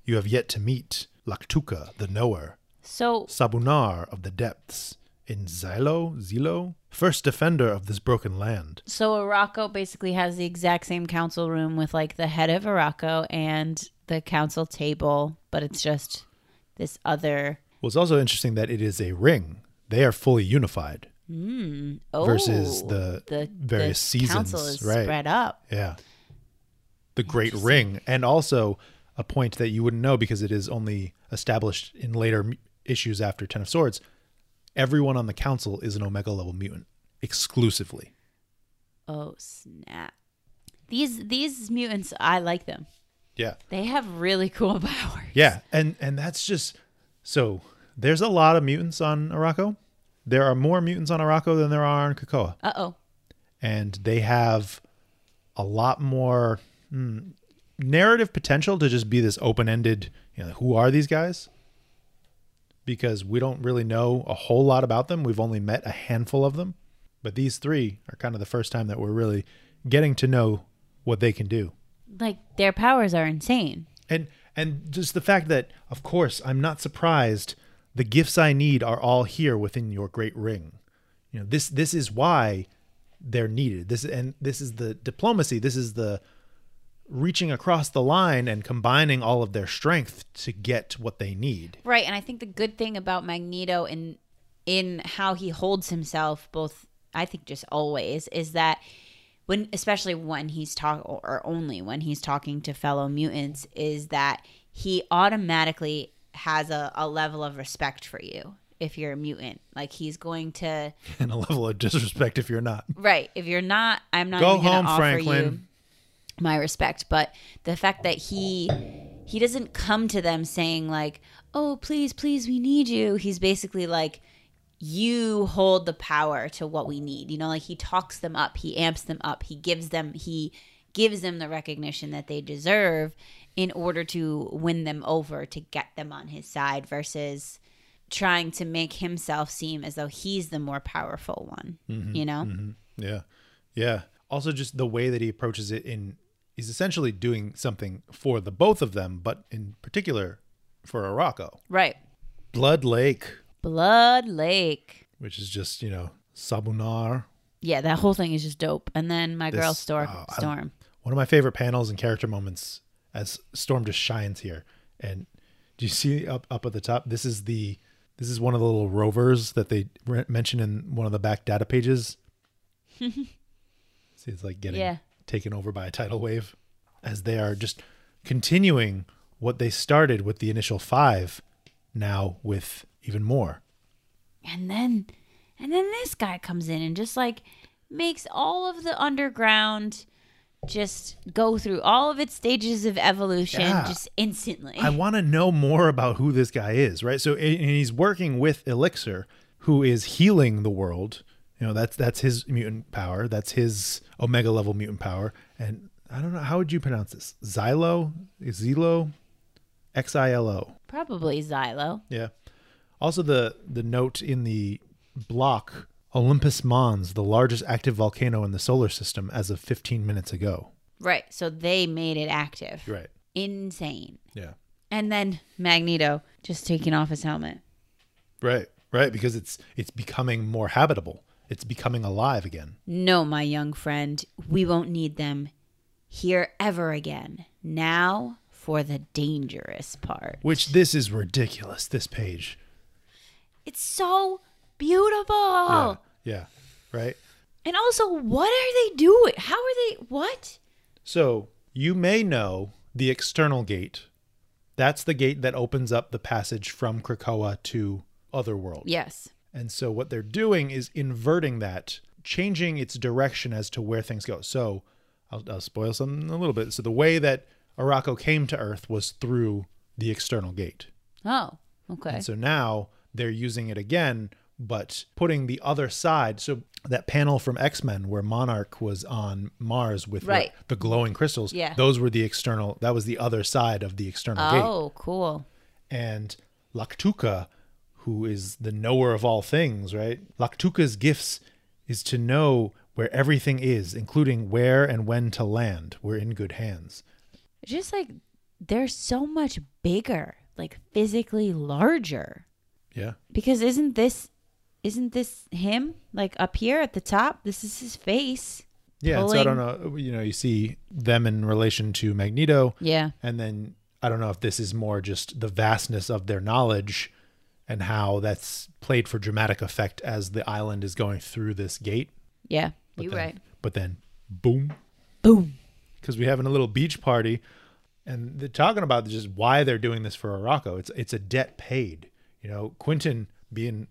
S1: You have yet to meet Lactuca, the Knower,
S2: So
S1: Sobunar of the Depths, in Xilo, Xilo, first defender of this broken land.
S2: So Arakko basically has the exact same council room with like the head of Arakko and the council table, but it's just this other
S1: Well, it's also interesting that it is a ring. They are fully unified. Hmm.
S2: oh,
S1: Versus the
S2: the
S1: various
S2: the Council
S1: seasons,
S2: is
S1: right.
S2: spread up.
S1: Yeah. The Great Ring. And also a point that you wouldn't know because it is only established in later issues after Ten of Swords. Everyone on the council is an Omega level mutant exclusively.
S2: Oh snap! These these mutants, I like them.
S1: Yeah.
S2: They have really cool (laughs) powers.
S1: Yeah. And and that's just so there's a lot of mutants on Arakko. There are more mutants on Arakko than there are on Krakoa.
S2: Uh oh.
S1: and they have a lot more hmm, narrative potential to just be this open-ended you know who are these guys? Because we don't really know a whole lot about them. We've only met a handful of them. But these three are kind of the first time that we're really getting to know what they can do.
S2: Like their powers are insane.
S1: and and just the fact that of course i'm not surprised the gifts i need are all here within your great ring. You know this this is why they're needed. This and this is the diplomacy. This is the reaching across the line and combining all of their strength to get what they need
S2: Right, and I think the good thing about Magneto in in how he holds himself, both I think just always, is that when especially when he's talk or only when he's talking to fellow mutants, is that he automatically has a, a level of respect for you if you're a mutant. Like he's going to (laughs)
S1: and a level of disrespect if you're not
S2: right. If you're not, I'm not
S1: Go home,
S2: offer
S1: Franklin.
S2: My respect. But the fact that he he doesn't come to them saying like, "Oh, please, please, we need you." He's basically like, "You hold the power to what we need." You know, like he talks them up, he amps them up, he gives them he gives them the recognition that they deserve in order to win them over to get them on his side versus trying to make himself seem as though he's the more powerful one
S1: Mm-hmm.
S2: you know
S1: Yeah. Yeah. Also just the way that he approaches it in he's essentially doing something for the both of them, but in particular for Arakko.
S2: right
S1: Blood Lake,
S2: blood lake
S1: which is just, you know, Sobunar.
S2: yeah that whole thing is just dope and then my girl
S1: This-
S2: Storm,
S1: oh, I-
S2: storm
S1: One of my favorite panels and character moments as Storm just shines here. And do you see up up at the top? This is the this is one of the little rovers that they re- mention in one of the back data pages. (laughs) see, it's like getting
S2: Yeah.
S1: Taken over by a tidal wave as they are just continuing what they started with the initial five, now with even more.
S2: and then and then this guy comes in and just like makes all of the underground just go through all of its stages of evolution
S1: Yeah.
S2: just instantly
S1: I want to know more about who this guy is, right? So, and he's working with Elixir, who is healing the world. You know, that's that's his mutant power. That's his Omega level mutant power. And I don't know how would you pronounce this? Xilo, Xilo, X I L O.
S2: probably Xilo
S1: Yeah. Also, the the note in the block Olympus Mons, the largest active volcano in the solar system as of 15 minutes ago.
S2: Right. So they made it active.
S1: Right.
S2: Insane.
S1: Yeah.
S2: And then Magneto just taking off his helmet.
S1: Right. Right. Because it's it's becoming more habitable. It's becoming alive again.
S2: No, my young friend, we won't need them here ever again. Now for the dangerous part.
S1: Which this is ridiculous. This page.
S2: It's so beautiful.
S1: Yeah. Yeah. Right.
S2: And also, what are they doing? How are they? What?
S1: So you may know the external gate. That's the gate that opens up the passage from Krakoa to Otherworld.
S2: Yes.
S1: And so what they're doing is inverting that, changing its direction as to where things go. So I'll, I'll spoil something a little bit. So the way that Arakko came to Earth was through the external gate.
S2: Oh, okay.
S1: And so now they're using it again, but putting the other side. So that panel from X Men where Monarch was on Mars with
S2: Right.
S1: what- the glowing crystals,
S2: Yeah.
S1: those were the external. That was the other side of the external gate.
S2: oh, cool.
S1: And Lactuca, who is the knower of all things, right? Lactuca's gifts is to know where everything is, including where and when to land. We're in good hands.
S2: Just like they're so much bigger, like physically larger.
S1: Yeah.
S2: Because isn't this isn't this him like up here at the top? This is his face.
S1: Yeah. And so I don't know. You know, you see them in relation to Magneto.
S2: Yeah.
S1: And then I don't know if this is more just the vastness of their knowledge and how that's played for dramatic effect as the island is going through this gate.
S2: Yeah. You
S1: then,
S2: right.
S1: But then, boom,
S2: Boom.
S1: because we're having a little beach party, and they're talking about just why they're doing this for Arakko. It's it's a debt paid. You know, Quentin being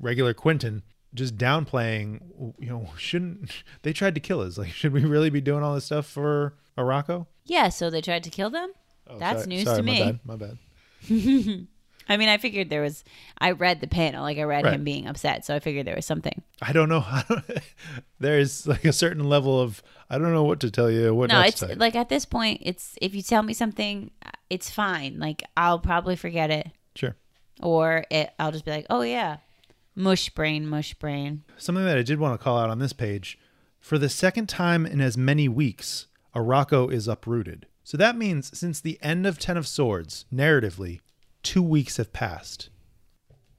S1: regular Quentin, just downplaying. You know, shouldn't (laughs) they tried to kill us? Like, (laughs) should we really be doing all this stuff for Arakko?
S2: Yeah, so they tried to kill them?
S1: Oh,
S2: That's
S1: sorry-
S2: news
S1: sorry,
S2: to
S1: my
S2: me.
S1: bad, my bad. (laughs)
S2: I mean, I figured there was I read the panel, like I read
S1: Right.
S2: him being upset, so I figured there was something.
S1: I don't know. (laughs) I don't, there's like a certain level of I don't know what to tell you. What
S2: No, it's like at this point, it's if you tell me something, it's fine. Like I'll probably forget it,
S1: sure.
S2: or it, I'll just be like, "Oh yeah, mush brain, mush brain."
S1: Something that I did want to call out on this page for the second time in as many weeks, Arakko is uprooted. So that means since the end of Ten of Swords, narratively, two weeks have passed.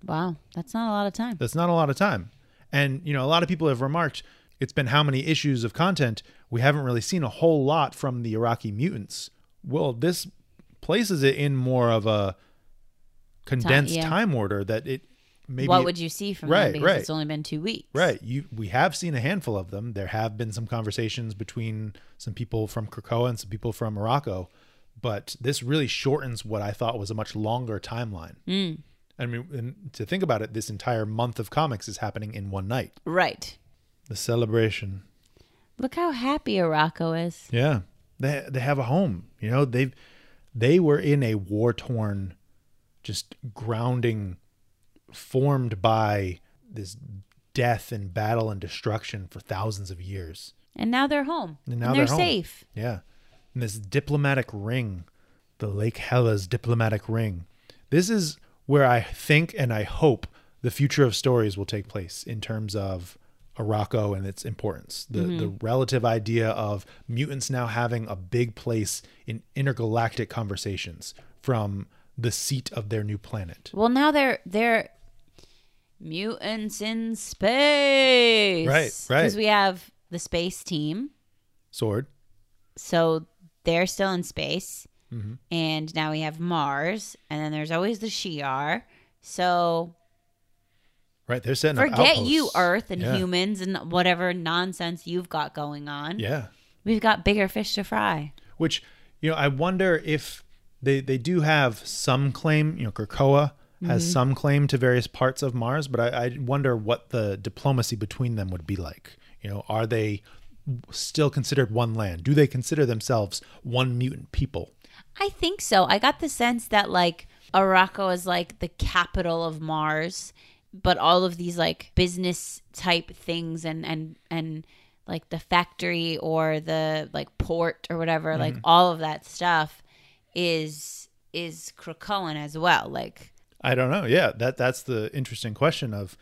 S2: Wow, that's not a lot of time.
S1: That's not a lot of time. And, you know, a lot of people have remarked it's been how many issues of content? We haven't really seen a whole lot from the Arakkii mutants. Well, this places it in more of a condensed
S2: yeah.
S1: time order that it maybe
S2: what would you see from
S1: Right,
S2: them? Because
S1: right.
S2: it's only been two weeks.
S1: Right. You we have seen a handful of them. There have been some conversations between some people from Krakoa and some people from Arakko, but this really shortens what I thought was a much longer timeline.
S2: Mm.
S1: I mean, and to think about it, this entire month of comics is happening in one night.
S2: Right.
S1: The celebration.
S2: Look how happy Arakko is.
S1: Yeah. They they have a home. You know, they've they were in a war torn just grounding formed by this death and battle and destruction for thousands of years.
S2: And now they're home.
S1: And
S2: And,
S1: now
S2: they're,
S1: they're home.
S2: safe.
S1: Yeah. And this diplomatic ring, the Lake Hellas diplomatic ring. This is where I think and I hope the future of stories will take place in terms of Arakko and its importance. The mm-hmm. the relative idea of mutants now having a big place in intergalactic conversations from the seat of their new planet.
S2: Well, now they're they're mutants in space.
S1: Right, right.
S2: Because we have the space team,
S1: Sword.
S2: so they're still in space,
S1: Mm-hmm.
S2: and now we have Mars, and then there's always the Shi'ar. So
S1: Right. They're setting
S2: forget you. Earth and
S1: Yeah.
S2: humans and whatever nonsense you've got going on.
S1: Yeah.
S2: We've got bigger fish to fry.
S1: which you know i wonder if they they do have some claim you know krakoa has some claim to various parts of mars but I, I wonder what the diplomacy between them would be like you know are they still considered one land do they consider themselves one mutant people
S2: I think so. I got the sense that like Arakko is like the capital of Mars, but all of these like business type things and and and like the factory or the like port or whatever, mm-hmm. like all of that stuff is is Krakoan as well. Like
S1: i don't know yeah that that's the interesting question of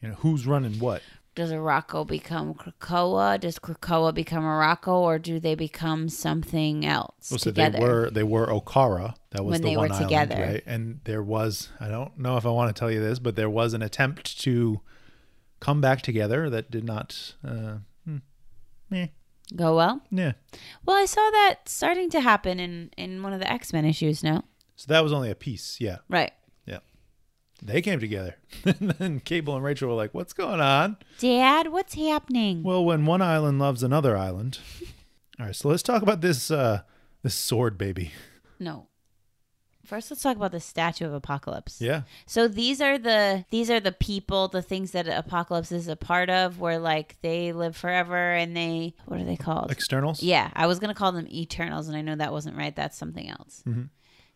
S1: you know who's running what
S2: does Arakko become Krakoa? Does Krakoa become Arakko, or do they become something else
S1: Well, so
S2: together?
S1: they were they were Okkara. That was
S2: When
S1: the
S2: they
S1: one
S2: were
S1: island,
S2: together.
S1: right? And there was I don't know if I want to tell you this, but there was an attempt to come back together that did not. Uh, hmm,
S2: Go well.
S1: yeah.
S2: Well, I saw that starting to happen in in one of the X Men issues. No,
S1: So that was only a piece. Yeah,
S2: right.
S1: They came together, (laughs) and then Cable and Rachel were like, "What's going on?"
S2: Dad, what's happening?
S1: Well, when one island loves another island. (laughs) All right, so let's talk about this uh, this sword baby.
S2: No. First, let's talk about the Statue of Apocalypse.
S1: Yeah,
S2: So these are the these are the people, the things that Apocalypse is a part of, where like they live forever and they what are they called?
S1: externals.
S2: Yeah, I was gonna call them Eternals, and I know that wasn't right. That's something else.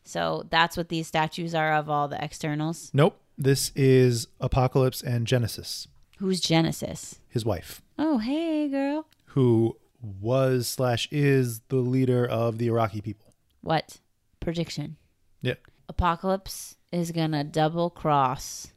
S2: So that's what these statues are of all the externals.
S1: Nope. This is Apocalypse and Genesis,
S2: Who's Genesis?
S1: his wife.
S2: Oh, hey, girl.
S1: who was slash is the leader of the Arakkii people.
S2: What prediction?
S1: Yeah.
S2: Apocalypse is gonna double cross.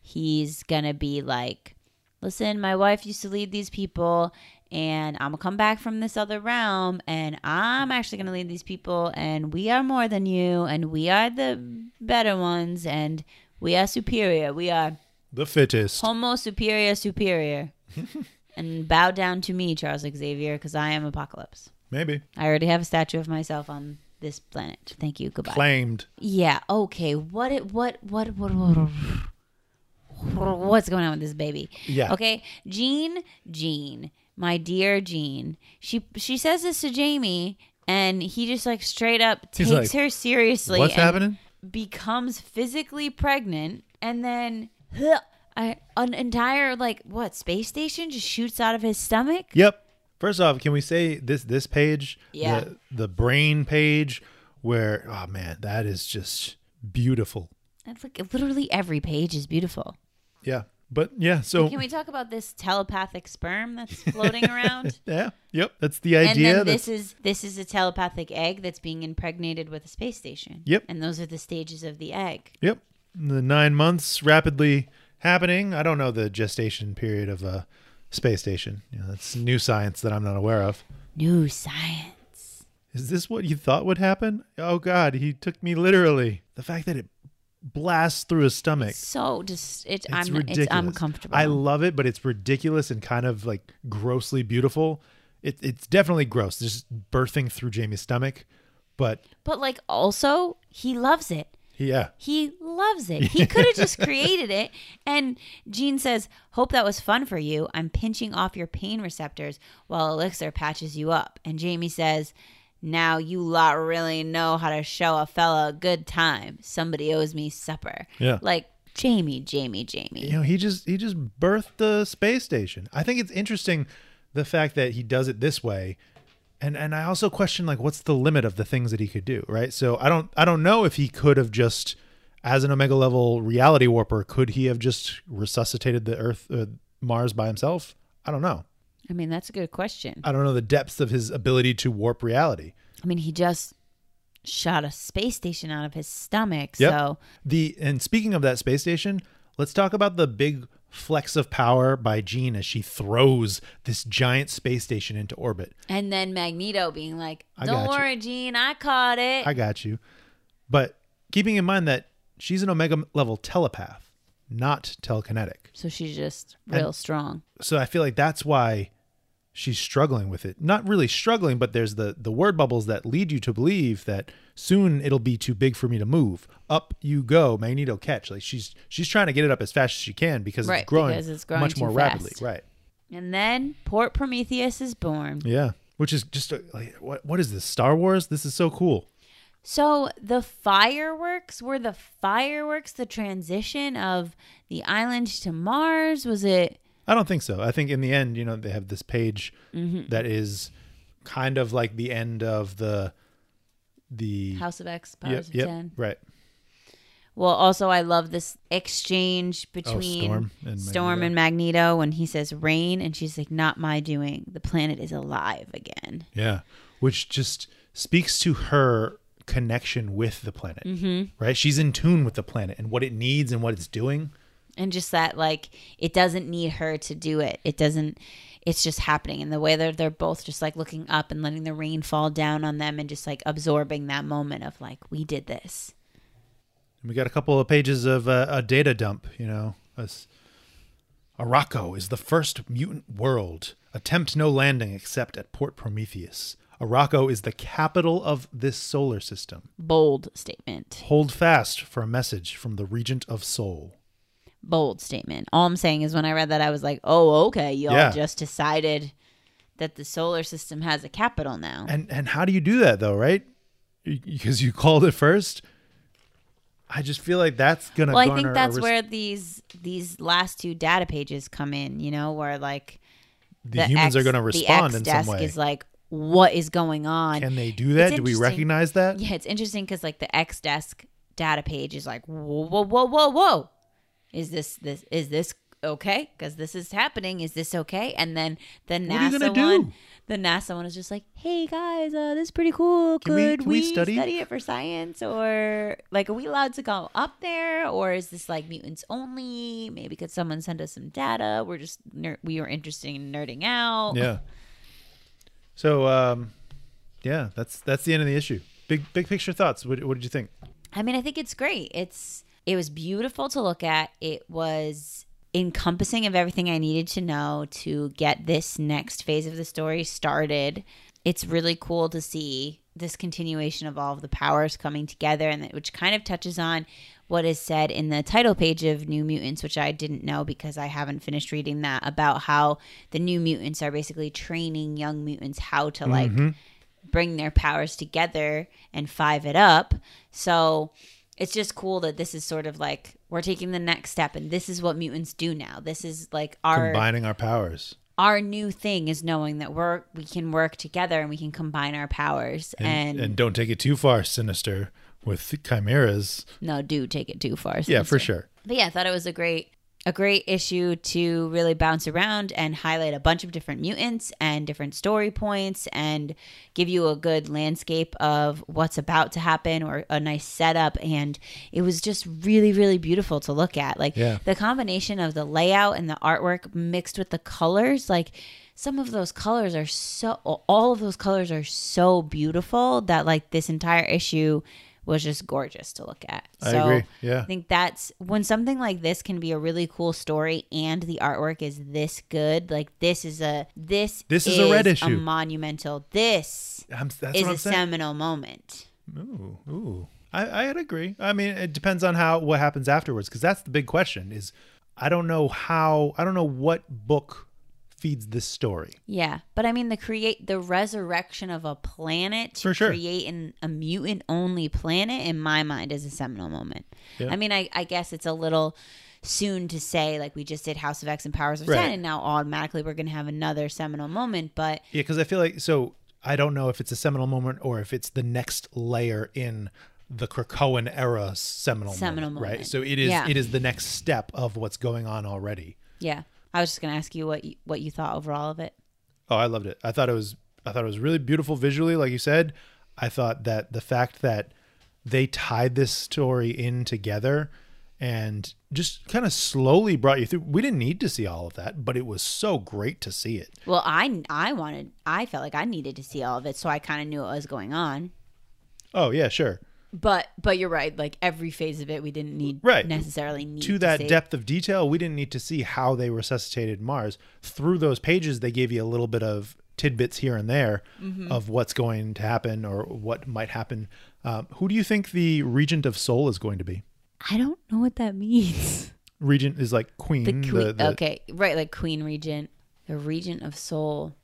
S2: He's gonna be like, listen, my wife used to lead these people, and I'm gonna come back from this other realm, and I'm actually gonna lead these people, and we are more than you, and we are the better ones, and we are superior. We are
S1: The fittest.
S2: Homo superior superior. (laughs) and bow down to me, Charles Xavier, because I am Apocalypse.
S1: Maybe.
S2: I already have a statue of myself on this planet. Thank you. Goodbye.
S1: Claimed.
S2: Yeah. Okay. What? It, what? What? What? What? What's going on with this baby?
S1: Yeah.
S2: Okay. Jean. Jean. My dear Jean. She she says this to Jamie, and he just like straight up
S1: He's
S2: takes
S1: like,
S2: her seriously.
S1: What's
S2: and
S1: happening?
S2: Becomes physically pregnant, and then huh, I, an entire like what space station just shoots out of his stomach.
S1: Yep. First off, can we say this this page?
S2: Yeah.
S1: The, the brain page where oh man, that is just beautiful.
S2: It's like literally every page is beautiful.
S1: Yeah. But yeah, so
S2: Can we talk about this telepathic sperm that's floating (laughs) around?
S1: yeah, yep. That's the idea.
S2: and then
S1: that's-
S2: this is this is a telepathic egg that's being impregnated with a space station.
S1: Yep.
S2: And those are the stages of the egg.
S1: Yep. The nine months rapidly happening. I don't know the gestation period of a space station. You know, that's new science that I'm not aware of.
S2: New science.
S1: Is this what you thought would happen? Oh God, he took me literally. The fact that it blasts through his stomach.
S2: So just it,
S1: It's
S2: I'm
S1: ridiculous.
S2: it's uncomfortable.
S1: I love it, but it's ridiculous and kind of like grossly beautiful. It, it's definitely gross, just birthing through Jamie's stomach. But
S2: but like also he loves it.
S1: yeah,
S2: He loves it. He could have just (laughs) created it. And Jean says, Hope that was fun for you. I'm pinching off your pain receptors while Elixir patches you up. And Jamie says, Now you lot really know how to show a fella a good time. Somebody owes me supper.
S1: Yeah.
S2: Like, Jamie, Jamie, Jamie.
S1: you know, he just he just birthed the space station. I think it's interesting the fact that he does it this way. And and I also question like what's the limit of the things that he could do, right? So I don't I don't know if he could have just as an omega level reality warper could he have just resuscitated the earth uh, Mars by himself? I don't know.
S2: I mean, that's a good question.
S1: I don't know the depths of his ability to warp reality.
S2: I mean, he just shot a space station out of his stomach.
S1: Yep.
S2: So,
S1: The and speaking of that space station, let's talk about the big flex of power by Jean as she throws this giant space station into orbit.
S2: and then Magneto being like, Don't
S1: you.
S2: worry, Jean, I caught it.
S1: I got you. But keeping in mind that she's an omega level telepath, not telekinetic.
S2: so she's just real strong.
S1: So I feel like that's why she's struggling with it. Not really struggling, but there's the the word bubbles that lead you to believe that soon it'll be too big for me to move. Up you go, Magneto catch. Like she's she's trying to get it up as fast as she can because
S2: Right,
S1: it's growing,
S2: because it's growing
S1: much more rapidly. Right.
S2: And then Port Prometheus is born.
S1: Yeah. Which is just a, like what what is this? Star Wars? This is so cool.
S2: So the fireworks were the fireworks the transition of the island to Mars? Was it
S1: I don't think so. I think in the end, you know, they have this page
S2: Mm-hmm.
S1: that is kind of like the end of the the
S2: House of X,
S1: yep,
S2: Powers of
S1: yep,
S2: Ten?
S1: right.
S2: Well, also I love this exchange
S1: Oh,
S2: between
S1: Storm and
S2: Storm
S1: Magneto.
S2: and Magneto when he says rain and she's like, Not my doing. The planet is alive again.
S1: Yeah, which just speaks to her connection with the planet, mm-hmm. right? She's in tune with the planet and what it needs and what it's doing.
S2: And just that like it doesn't need her to do it it doesn't it's just happening and the way that they're both just like looking up and letting the rain fall down on them and just like absorbing that moment of like we did this
S1: We got a couple of pages of uh, a data dump, you know. As Arakko is the first mutant world. Attempt no landing except at Port Prometheus. Arakko is the capital of this solar system.
S2: bold statement
S1: Hold fast for a message from the Regent of Sol.
S2: Bold statement all i'm saying is when i read that i was like oh okay y'all
S1: Yeah.
S2: just decided that the solar system has a capital now
S1: And and how do you do that though, right? Because you (laughs) called it first. I just feel like that's gonna.
S2: well i think that's
S1: res-
S2: where these these last two data pages come in you know where like
S1: the, humans are gonna
S2: the
S1: respond
S2: X
S1: in some
S2: desk
S1: way.
S2: is like what is going on
S1: Can they do that?
S2: It's
S1: Do we recognize that?
S2: Yeah, it's interesting because like the X desk data page is like whoa whoa whoa whoa whoa, is this this is this okay? Because this is happening. Is this okay? And then the
S1: are
S2: NASA one,
S1: do?
S2: the NASA one is just like, hey guys, uh, this is pretty cool.
S1: Can
S2: Could
S1: can we study?"
S2: it for science, or like, are we allowed to go up there, or is this like mutants only? Maybe could someone send us some data? We're just ner- we were interested in nerding out.
S1: Yeah. So um, yeah, that's that's the end of the issue. Big big picture thoughts. What, what did you think?
S2: I mean, I think it's great. It's it was beautiful to look at. It was encompassing of everything I needed to know to get this next phase of the story started. It's really cool to see this continuation of all of the powers coming together and that, which kind of touches on what is said in the title page of New Mutants, which I didn't know because I haven't finished reading that about how the new mutants are basically training young mutants how to like mm-hmm. bring their powers together and five it up. So it's just cool that this is sort of like we're taking the next step and this is what mutants do now. This is like our
S1: Combining our powers.
S2: our new thing is knowing that we're we can work together and we can combine our powers
S1: And,
S2: and,
S1: and don't take it too far, sinister, with chimeras.
S2: no do take it too far.
S1: Yeah, for sure.
S2: But yeah, I thought it was a great a great issue to really bounce around and highlight a bunch of different mutants and different story points and give you a good landscape of what's about to happen or a nice setup and it was just really really beautiful to look at like
S1: Yeah.
S2: the combination of the layout and the artwork mixed with the colors like some of those colors are so all of those colors are so beautiful that like this entire issue was just gorgeous to look at
S1: I
S2: so
S1: agree. Yeah.
S2: I think that's when something like this can be a really cool story and the artwork is this good. Like this is a this
S1: This is a red issue.
S2: monumental. This
S1: I'm, that's
S2: is
S1: what
S2: a
S1: saying.
S2: seminal moment.
S1: Ooh, ooh. I, I'd agree. I mean, it depends on how what happens afterwards, because that's the big question. Is I don't know how I don't know what book feeds this story.
S2: Yeah, but I mean the create the resurrection of a planet to
S1: For sure.
S2: create an, a mutant only planet in my mind is a seminal moment.
S1: Yeah.
S2: I mean, I, I guess it's a little soon to say like we just did House of X and Powers of
S1: Right.
S2: Ten, and now automatically we're gonna have another seminal moment. But
S1: Yeah, because I feel like so I don't know if it's a seminal moment or if it's the next layer in the Krakoan era seminal,
S2: Seminal
S1: moment, right? So it is
S2: Yeah.
S1: it is the next step of what's going on already.
S2: yeah, I was just gonna ask you what you, what you thought overall of it.
S1: Oh, I loved it. I thought it was I thought it was really beautiful visually, like you said. I thought that the fact that they tied this story in together and just kind of slowly brought you through. We didn't need to see all of that, but it was so great to see it.
S2: Well, I I wanted I felt like I needed to see all of it, so I kind of knew what was going on.
S1: Oh, yeah, sure.
S2: But but you're right. Like every phase of it, we didn't need
S1: Right.
S2: necessarily need
S1: to that
S2: see.
S1: depth of detail, we didn't need to see how they resuscitated Mars. Through those pages, they gave you a little bit of tidbits here and there
S2: Mm-hmm.
S1: of what's going to happen or what might happen. Um, who do you think the Regent of Sol is going to be?
S2: I don't know what that means. (laughs)
S1: Regent is like queen.
S2: The
S1: the-
S2: queen.
S1: the-
S2: okay, right, like Queen Regent, the Regent of Sol.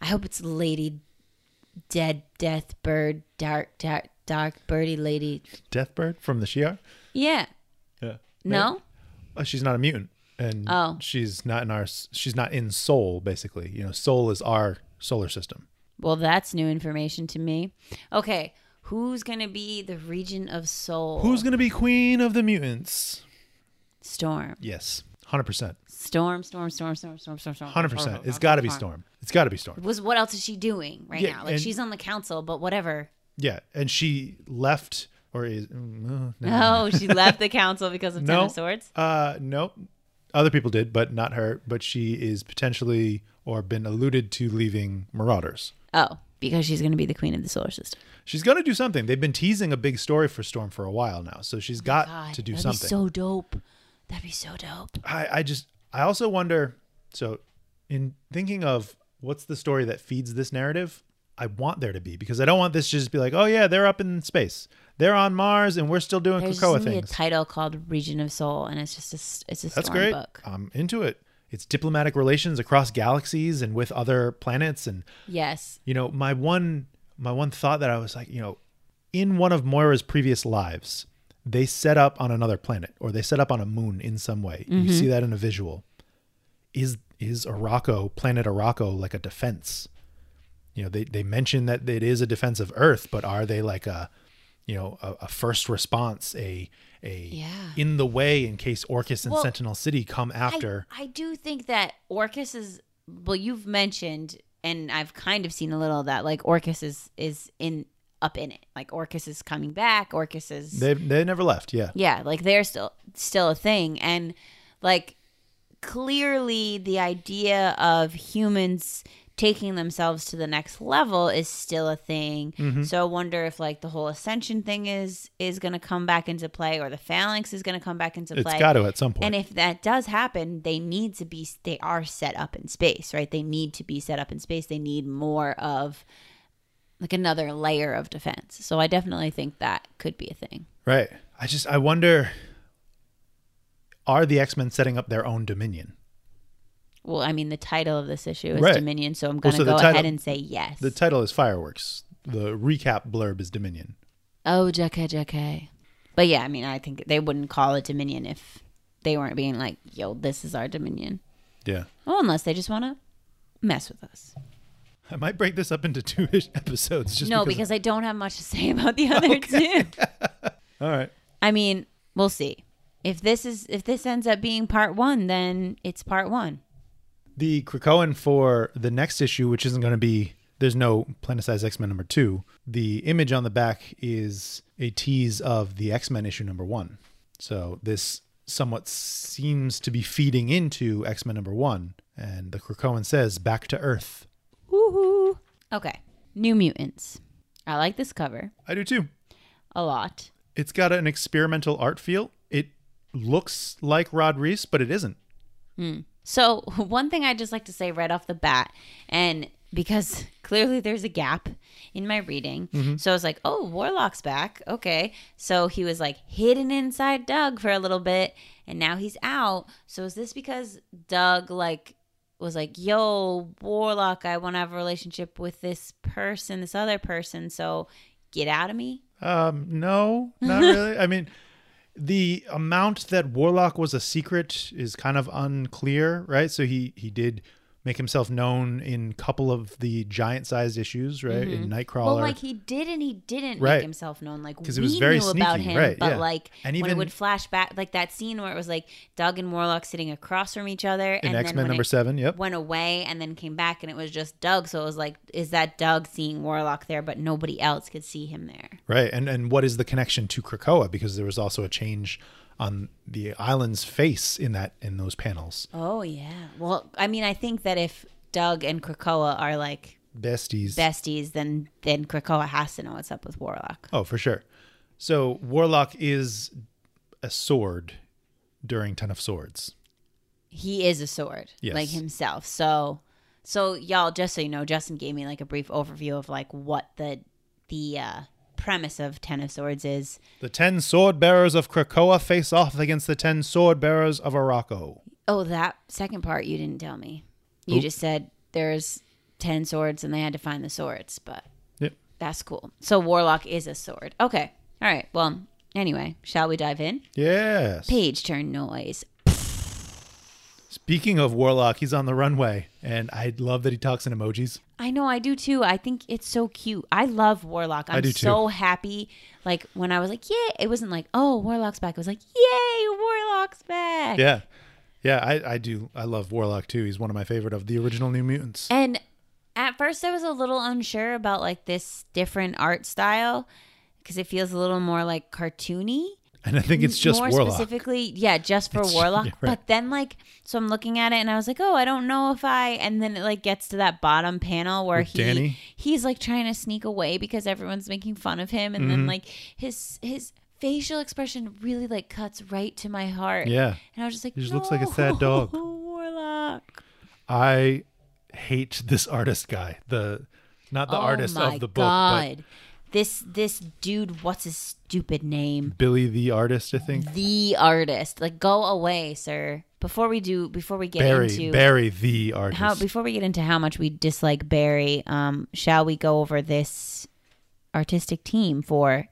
S2: I hope it's Lady Dead Death Bird Dark Dark Dark Birdie Lady.
S1: Deathbird from the Shi'ar.
S2: Yeah.
S1: Yeah.
S2: No.
S1: Uh, she's not a mutant, and
S2: Oh.
S1: she's not in our. She's not in Sol. Basically, you know, Sol is our solar system.
S2: Well, that's new information to me. Okay, who's gonna be the Regent of Sol?
S1: Who's going to be queen of the mutants?
S2: Storm?
S1: Yes, hundred percent,
S2: Storm, storm, storm, storm, storm, storm, storm.
S1: hundred percent. It's got to be Storm. It's got to be Storm.
S2: Was what else is she doing right
S1: Yeah,
S2: now? Like
S1: and-
S2: she's on the council, but whatever.
S1: Yeah, and she left or is mm, uh,
S2: No, (laughs) she left the council because of Ten
S1: No.
S2: of Swords.
S1: Uh, nope. Other people did, but not her. But she is potentially or been alluded to leaving Marauders.
S2: Oh, because she's going to be the queen of the solar system.
S1: She's gonna do something. They've been teasing a big story for Storm for a while now, so she's got
S2: God,
S1: to do
S2: that'd
S1: something.
S2: Be so dope. That'd be so dope.
S1: I, I just I also wonder so in thinking of what's the story that feeds this narrative, I want there to be because I don't want this to just be like, oh yeah, they're up in space. They're on Mars and we're still doing
S2: There's
S1: Krakoa
S2: be a title called Region of Sol, and it's just a, it's a
S1: That's great.
S2: book.
S1: I'm into it. It's diplomatic relations across galaxies and with other planets and
S2: Yes.
S1: you know, my one my one thought that I was like, you know, in one of Moira's previous lives, they set up on another planet or they set up on a moon in some way. You mm-hmm. see that in a visual. Is is Arakko, planet Arakko, like a defense? You know, they they mention that it is a defense of Earth, but are they like a you know, a, a first response, a a
S2: Yeah.
S1: in the way in case Orchis and
S2: Well,
S1: Sentinel City come after.
S2: I, I do think that Orchis is well, you've mentioned, and I've kind of seen a little of that. Like Orchis is is in up in it. Like Orchis is coming back. Orchis is
S1: they they never left, yeah.
S2: yeah, like they're still still a thing, and like clearly the idea of humans taking themselves to the next level is still a thing.
S1: Mm-hmm.
S2: So I wonder if like the whole ascension thing is is going to come back into play or the phalanx is going to come back into
S1: It's
S2: play.
S1: got to at some point.
S2: And if that does happen, they need to be they are set up in space, right? They need to be set up in space. They need more of like another layer of defense. So I definitely think that could be a thing.
S1: Right. I just I wonder are the X-Men setting up their own dominion?
S2: Well, I mean, the title of this issue is
S1: Right.
S2: Dominion, so I'm going to
S1: so
S2: go
S1: title-
S2: ahead and say yes.
S1: The title is Fireworks. The recap blurb is Dominion.
S2: oh, JK, JK. But yeah, I mean, I think they wouldn't call it Dominion if they weren't being like, yo, this is our Dominion.
S1: Yeah.
S2: Oh, unless they just want to mess with us.
S1: I might break this up into (laughs) two episodes just
S2: no,
S1: because,
S2: because I don't have much to say (laughs) about the (laughs) other two.
S1: All right.
S2: I mean, we'll see. If this is if this ends up being part one, then it's part one.
S1: The Krakoan for the next issue, which isn't going to be there's no Planet-Size X-Men number 2. The image on the back is a tease of the X-Men issue number 1. So this somewhat seems to be feeding into X-Men number 1 and the Krakoan says back to Earth.
S2: Woohoo! Okay, New Mutants. I like this cover
S1: I do too.
S2: a lot.
S1: It's got an experimental art feel. It looks like Rod Reis, but it isn't. Hmm.
S2: So, (laughs) one thing I'd just like to say right off the bat, and because (laughs) clearly there's a gap in my reading. So I was like, oh, Warlock's back. Okay. So he was like hidden inside Doug for a little bit, and now he's out. So is this because Doug, like, was like, yo, Warlock, I want to have a relationship with this person, this other person. So get out of me?
S1: Um, no, not (laughs) really. I mean, the amount that Warlock was a secret is kind of unclear, right? So he he did make himself known in a couple of the giant-sized issues, right? In mm-hmm. Nightcrawler.
S2: Well, like he did and he didn't
S1: Right.
S2: make himself known. Like
S1: 'Cause
S2: we
S1: it was very
S2: knew about
S1: sneaky,
S2: him,
S1: right,
S2: but
S1: yeah.
S2: like
S1: And
S2: when it would flash back, like that scene where it was like Doug and Warlock sitting across from each other,
S1: in
S2: and
S1: X-Men number
S2: it
S1: 7, yep.
S2: went away and then came back, and it was just Doug. So it was like, is that Doug seeing Warlock there, but nobody else could see him there?
S1: Right. And and what is the connection to Krakoa because there was also a change on the island's face in that in those panels.
S2: Oh yeah. Well, I mean, I think that if Doug and Krakoa are like
S1: Besties.
S2: besties, then then Krakoa has to know what's up with Warlock.
S1: Oh, for sure. So Warlock is a sword during Ten of Swords.
S2: he is a sword
S1: Yes.
S2: like himself so so y'all just so you know justin gave me like a brief overview of like what the the uh premise of ten of swords is
S1: The ten sword bearers of Krakoa face off against the ten sword bearers of Araco.
S2: oh that second part you didn't tell me you
S1: Oop.
S2: just said there's 10 swords and they had to find the swords but
S1: Yep.
S2: that's cool so warlock is a sword okay all right well anyway shall we dive in
S1: Yes.
S2: page turn noise
S1: Speaking of Warlock, he's on the runway, and I love that he talks in emojis.
S2: I know, I do too. I think it's so cute. I love Warlock. I'm
S1: do too.
S2: so happy. Like when I was like, "Yay!" It wasn't like, "Oh, Warlock's back." It was like, "Yay, Warlock's back!"
S1: Yeah. Yeah, I, I do. I love Warlock too. He's one of my favorite of the original New Mutants.
S2: And at first, I was a little unsure about like this different art style because it feels a little more like cartoony.
S1: And I think it's just
S2: more
S1: Warlock.
S2: specifically, yeah, just for (laughs)
S1: It's-
S2: Warlock.
S1: yeah, right.
S2: But then, like, so I'm looking at it and I was like, oh, I don't know if I. And then it like gets to that bottom panel where
S1: With
S2: he
S1: Danny?
S2: he's like trying to sneak away because everyone's making fun of him, and
S1: Mm-hmm.
S2: then like his his facial expression really like cuts right to my heart.
S1: Yeah.
S2: and I was just like,
S1: He just looks like a sad dog. (laughs)
S2: Warlock.
S1: I hate this artist guy. The not the
S2: oh
S1: artist of the book,
S2: God. This this dude, what's his stupid name?
S1: Billy the artist, I think.
S2: The artist. Like, go away, sir. Before we do, before we get
S1: Barry,
S2: into
S1: Barry the artist.
S2: how, before we get into how much we dislike Barry, um, shall we go over this artistic team for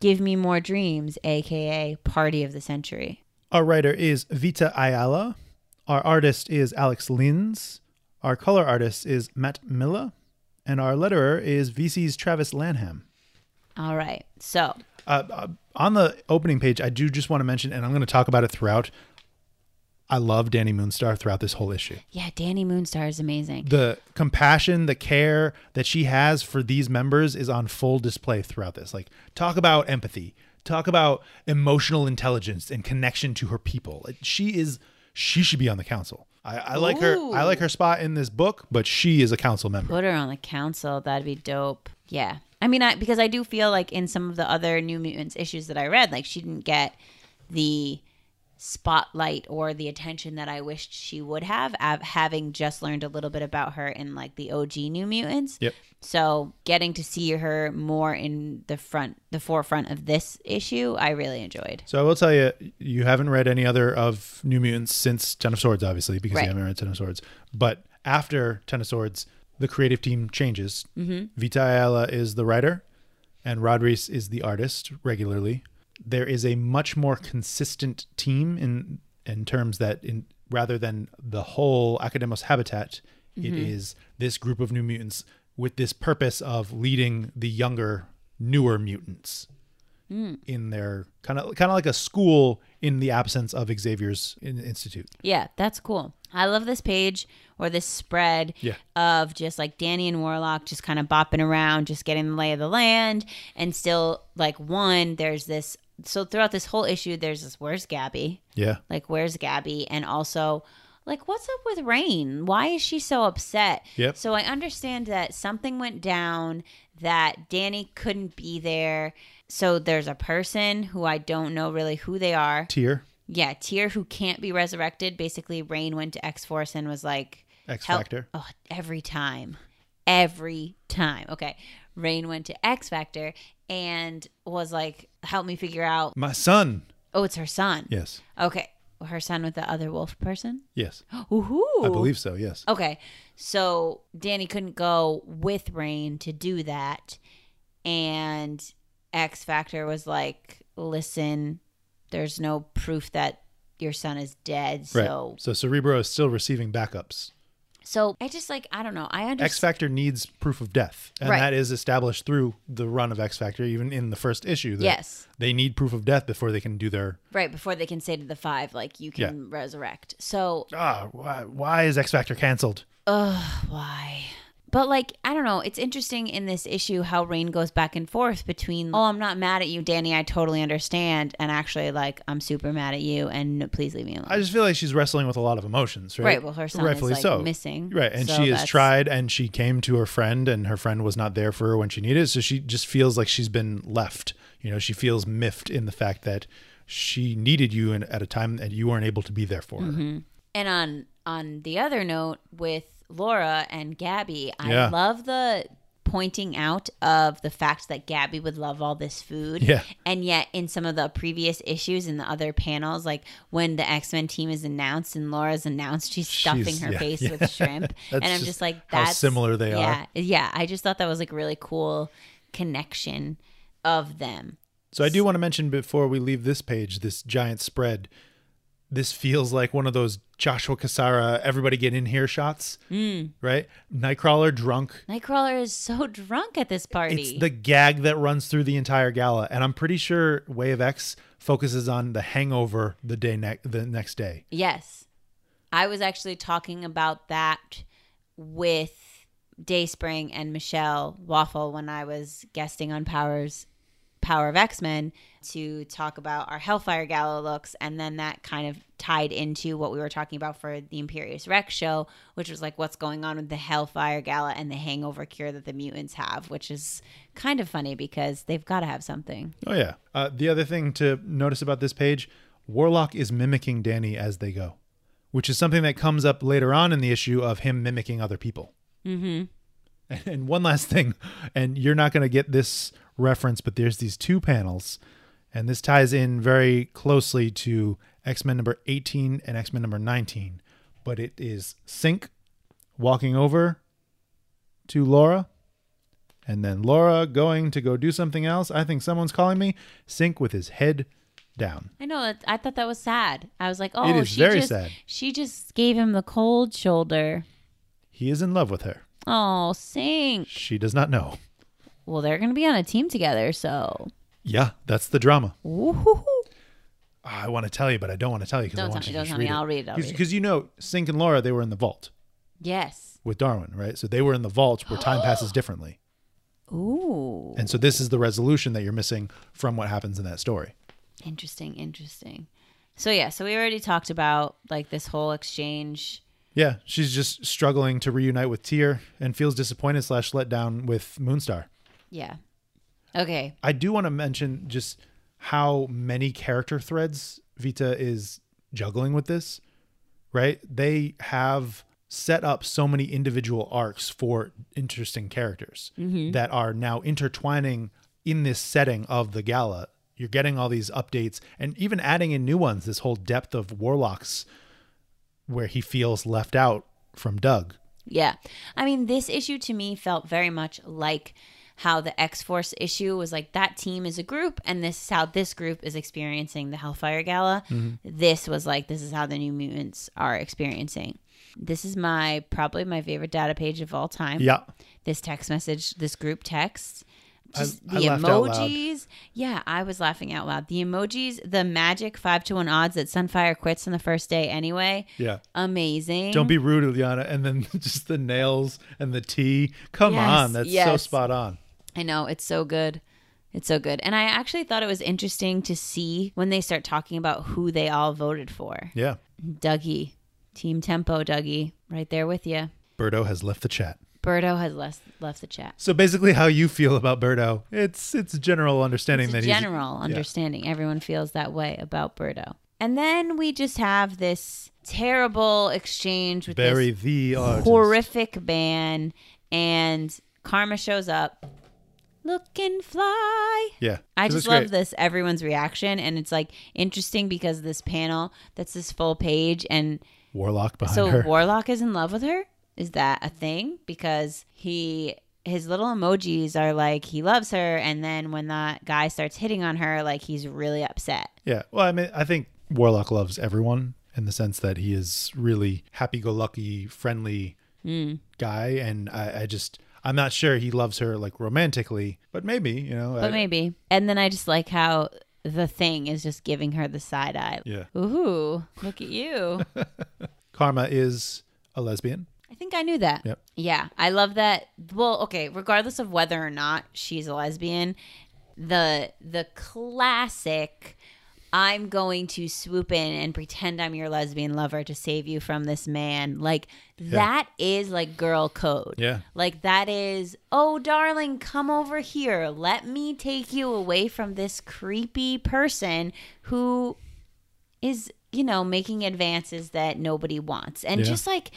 S2: "Give Me More Dreams," aka Party of the Century?
S1: Our writer is Vita Ayala. Our artist is Alex Lins. Our color artist is Matt Milla. And our letterer is VC's Travis Lanham.
S2: All right, so
S1: Uh, uh, on the opening page, I do just want to mention, and I'm going to talk about it throughout. I love Danny Moonstar throughout this whole issue.
S2: yeah, Danny Moonstar is amazing.
S1: The compassion, the care that she has for these members is on full display throughout this. Like, talk about empathy, talk about emotional intelligence and connection to her people. Like, she is, she should be on the council. I, I like her. I like her spot in this book, but she is a council member.
S2: Put her on the council. That'd be dope. Yeah. I mean, I because I do feel like in some of the other New Mutants issues that I read, like she didn't get the spotlight or the attention that I wished she would have, av- having just learned a little bit about her in like the OG New Mutants.
S1: Yep.
S2: So getting to see her more in the front, the forefront of this issue, I really enjoyed.
S1: So I will tell you, you haven't read any other of New Mutants since Ten of Swords, obviously, because
S2: Right.
S1: you haven't read Ten of Swords. But after Ten of Swords, the creative team changes. Mm-hmm. Vita Ayala is the writer, and Rodriguez is the artist regularly. There is a much more consistent team in in terms that in rather than the whole Akademos habitat, it mm-hmm. is this group of New Mutants with this purpose of leading the younger, newer mutants hmm. in their kind of kind of like a school in the absence of Xavier's in- institute.
S2: Yeah, that's cool. I love this page or this spread
S1: Yeah.
S2: of just like Danny and Warlock just kind of bopping around, just getting the lay of the land. And still, like, one, there's this. So throughout this whole issue, there's this where's Gabby?
S1: Yeah.
S2: Like, where's Gabby? And also, like, what's up with Rain? Why is she so upset?
S1: Yep.
S2: So I understand that something went down, that Danny couldn't be there. So there's a person who I don't know really who they are.
S1: Tier
S2: Yeah, Tier who can't be resurrected. Basically, Rain went to X Force and was like
S1: X Factor.
S2: Oh, every time, every time. Okay, Rain went to X Factor and was like, "Help me figure out."
S1: My son.
S2: Oh, it's her son.
S1: Yes.
S2: Okay, her son with the other wolf person.
S1: Yes. (gasps)
S2: Woohoo!
S1: I believe so. Yes.
S2: Okay, so Danny couldn't go with Rain to do that, and X Factor was like, "Listen, there's no proof that your son is dead,
S1: Right.
S2: so
S1: So Cerebro is still receiving backups.
S2: So I just like I don't know. I understand.
S1: X Factor needs proof of death, and
S2: Right.
S1: that is established through the run of X Factor, even in the first issue. That
S2: Yes.
S1: They need proof of death before they can do their.
S2: Right before they can say to the five, like you can resurrect. So
S1: Ah, why, why is X Factor canceled?
S2: Ugh, why? But like I don't know. It's interesting in this issue how Rain goes back and forth between oh I'm not mad at you, Danny. I totally understand, and actually like I'm super mad at you, and please leave me alone.
S1: I just feel like she's wrestling with a lot of emotions, right?
S2: Right, well, her son is, like,
S1: so.
S2: missing,
S1: Right, and
S2: so
S1: she has
S2: that's-
S1: tried, and she came to her friend, and her friend was not there for her when she needed. it, So she just feels like she's been left. You know, she feels miffed in the fact that she needed you in, at a time that you weren't able to be there for her.
S2: Mm-hmm. And on on the other note, with Laura and Gabby, I
S1: Yeah.
S2: love the pointing out of the fact that Gabby would love all this food.
S1: Yeah.
S2: And yet in some of the previous issues in the other panels, like when the X Men team is announced and Laura's announced, she's stuffing
S1: She's-
S2: her
S1: yeah,
S2: face
S1: yeah.
S2: with shrimp. (laughs) and I'm
S1: just
S2: just like
S1: how
S2: that's
S1: similar they are.
S2: yeah, Yeah. I just thought that was like a really cool connection of them.
S1: So I do want to mention before we leave this page, this giant spread. This feels like one of those Joshua Cassara "everybody get in here" shots, mm. right? Nightcrawler drunk.
S2: Nightcrawler is so drunk at this party.
S1: It's the gag that runs through the entire gala, and I'm pretty sure Way of X focuses on the hangover the day ne- the next day.
S2: Yes. I was actually talking about that with Dayspring and Michelle Waffle when I was guesting on Powers Power of X Men to talk about our Hellfire Gala looks, and then that kind of tied into what we were talking about for the Imperious Rex show, which was like what's going on with the Hellfire Gala and the hangover cure that the mutants have, which is kind of funny because they've got to have something.
S1: Oh yeah. Uh, the other thing to notice about this page, Warlock is mimicking Danny as they go, which is something that comes up later on in the issue of him mimicking other people. Mm-hmm. And, (laughs) and one last thing, and you're not going to get this reference, but there's these two panels, and this ties in very closely to X Men number 18 and X Men number 19. But it is Sync walking over to Laura and then Laura going to go do something else. I think someone's calling me. Sync with his head down.
S2: I know. I thought that was sad. I was like, oh,
S1: It is
S2: she
S1: very
S2: just,
S1: sad.
S2: She just gave him the cold shoulder.
S1: He is in love with her.
S2: Oh, Sync.
S1: She does not know.
S2: Well, they're going to be on a team together, so.
S1: Yeah, that's the drama.
S2: Woo-hoo-hoo.
S1: Ah, I want to tell you, but I don't want to tell you because I want
S2: tell
S1: you
S2: me,
S1: to
S2: don't tell me. I'll read it, I'll read it.
S1: Because you know, Sync and Laura, they were in the vault
S2: Yes.
S1: with Darwin, right? So they were in the vault where time (gasps) passes differently.
S2: Ooh.
S1: And so this is the resolution that you're missing from what happens in that story.
S2: Interesting, interesting. So yeah, so we already talked about like this whole exchange.
S1: Yeah, she's just struggling to reunite with Tier and feels disappointed slash let down with Moonstar.
S2: Yeah. Okay.
S1: I do want to mention just how many character threads Vita is juggling with this, right? They have set up so many individual arcs for interesting characters mm-hmm. that are now intertwining in this setting of the gala. You're getting all these updates and even adding in new ones, this whole depth of Warlocks where he feels left out from Doug.
S2: Yeah. I mean, this issue to me felt very much like how the X Force issue was like that team is a group, and this is how this group is experiencing the Hellfire Gala. Mm-hmm. This was like, this is how the New Mutants are experiencing. This is my probably my favorite data page of all time.
S1: Yeah.
S2: This text message, this group text. Just
S1: I
S2: the
S1: loud.
S2: emojis. Yeah, I was laughing out loud. The emojis, the magic five to one odds that Sunfire quits on the first day anyway.
S1: Yeah.
S2: Amazing.
S1: Don't be rude, Liana. And then (laughs) just the nails and the tea. Come
S2: Yes,
S1: on. That's so spot on.
S2: I know it's so good. It's so good. And I actually thought it was interesting to see when they start talking about who they all voted for.
S1: Yeah.
S2: Dougie, Team Tempo, Dougie, right there with you.
S1: Birdo has left the chat.
S2: Birdo has left left the chat.
S1: So basically, how you feel about Birdo? It's it's general understanding
S2: It's
S1: that
S2: general understanding. Everyone feels that way about Birdo. And then we just have this terrible exchange with
S1: Barry
S2: this
S1: the artist.
S2: horrific ban, and Karma shows up. Look and fly.
S1: Yeah,
S2: I just love
S1: great.
S2: this everyone's reaction and it's like interesting because this panel that's this full page and
S1: Warlock behind
S2: so
S1: her.
S2: Warlock is in love with her. Is that a thing? Because he his little emojis are like he loves her and then when that guy starts hitting on her like he's really upset.
S1: yeah. Well, I mean, I think Warlock loves everyone in the sense that he is really happy-go-lucky, friendly
S2: Mm.
S1: guy, and I, I just I'm not sure he loves her like romantically, but maybe you know.
S2: But
S1: I-
S2: maybe. And then I just like how the thing is just giving her the side eye.
S1: Yeah.
S2: Ooh, look at you. (laughs)
S1: Karma is a lesbian.
S2: I think I knew that.
S1: Yep.
S2: Yeah, I love that. Well, okay, regardless of whether or not she's a lesbian, the the classic I'm going to swoop in and pretend I'm your lesbian lover to save you from this man. Like that is like girl code.
S1: Yeah.
S2: Like that is, "Oh darling, come over here. Let me take you away from this creepy person who is, you know, making advances that nobody wants." And
S1: Yeah.
S2: just like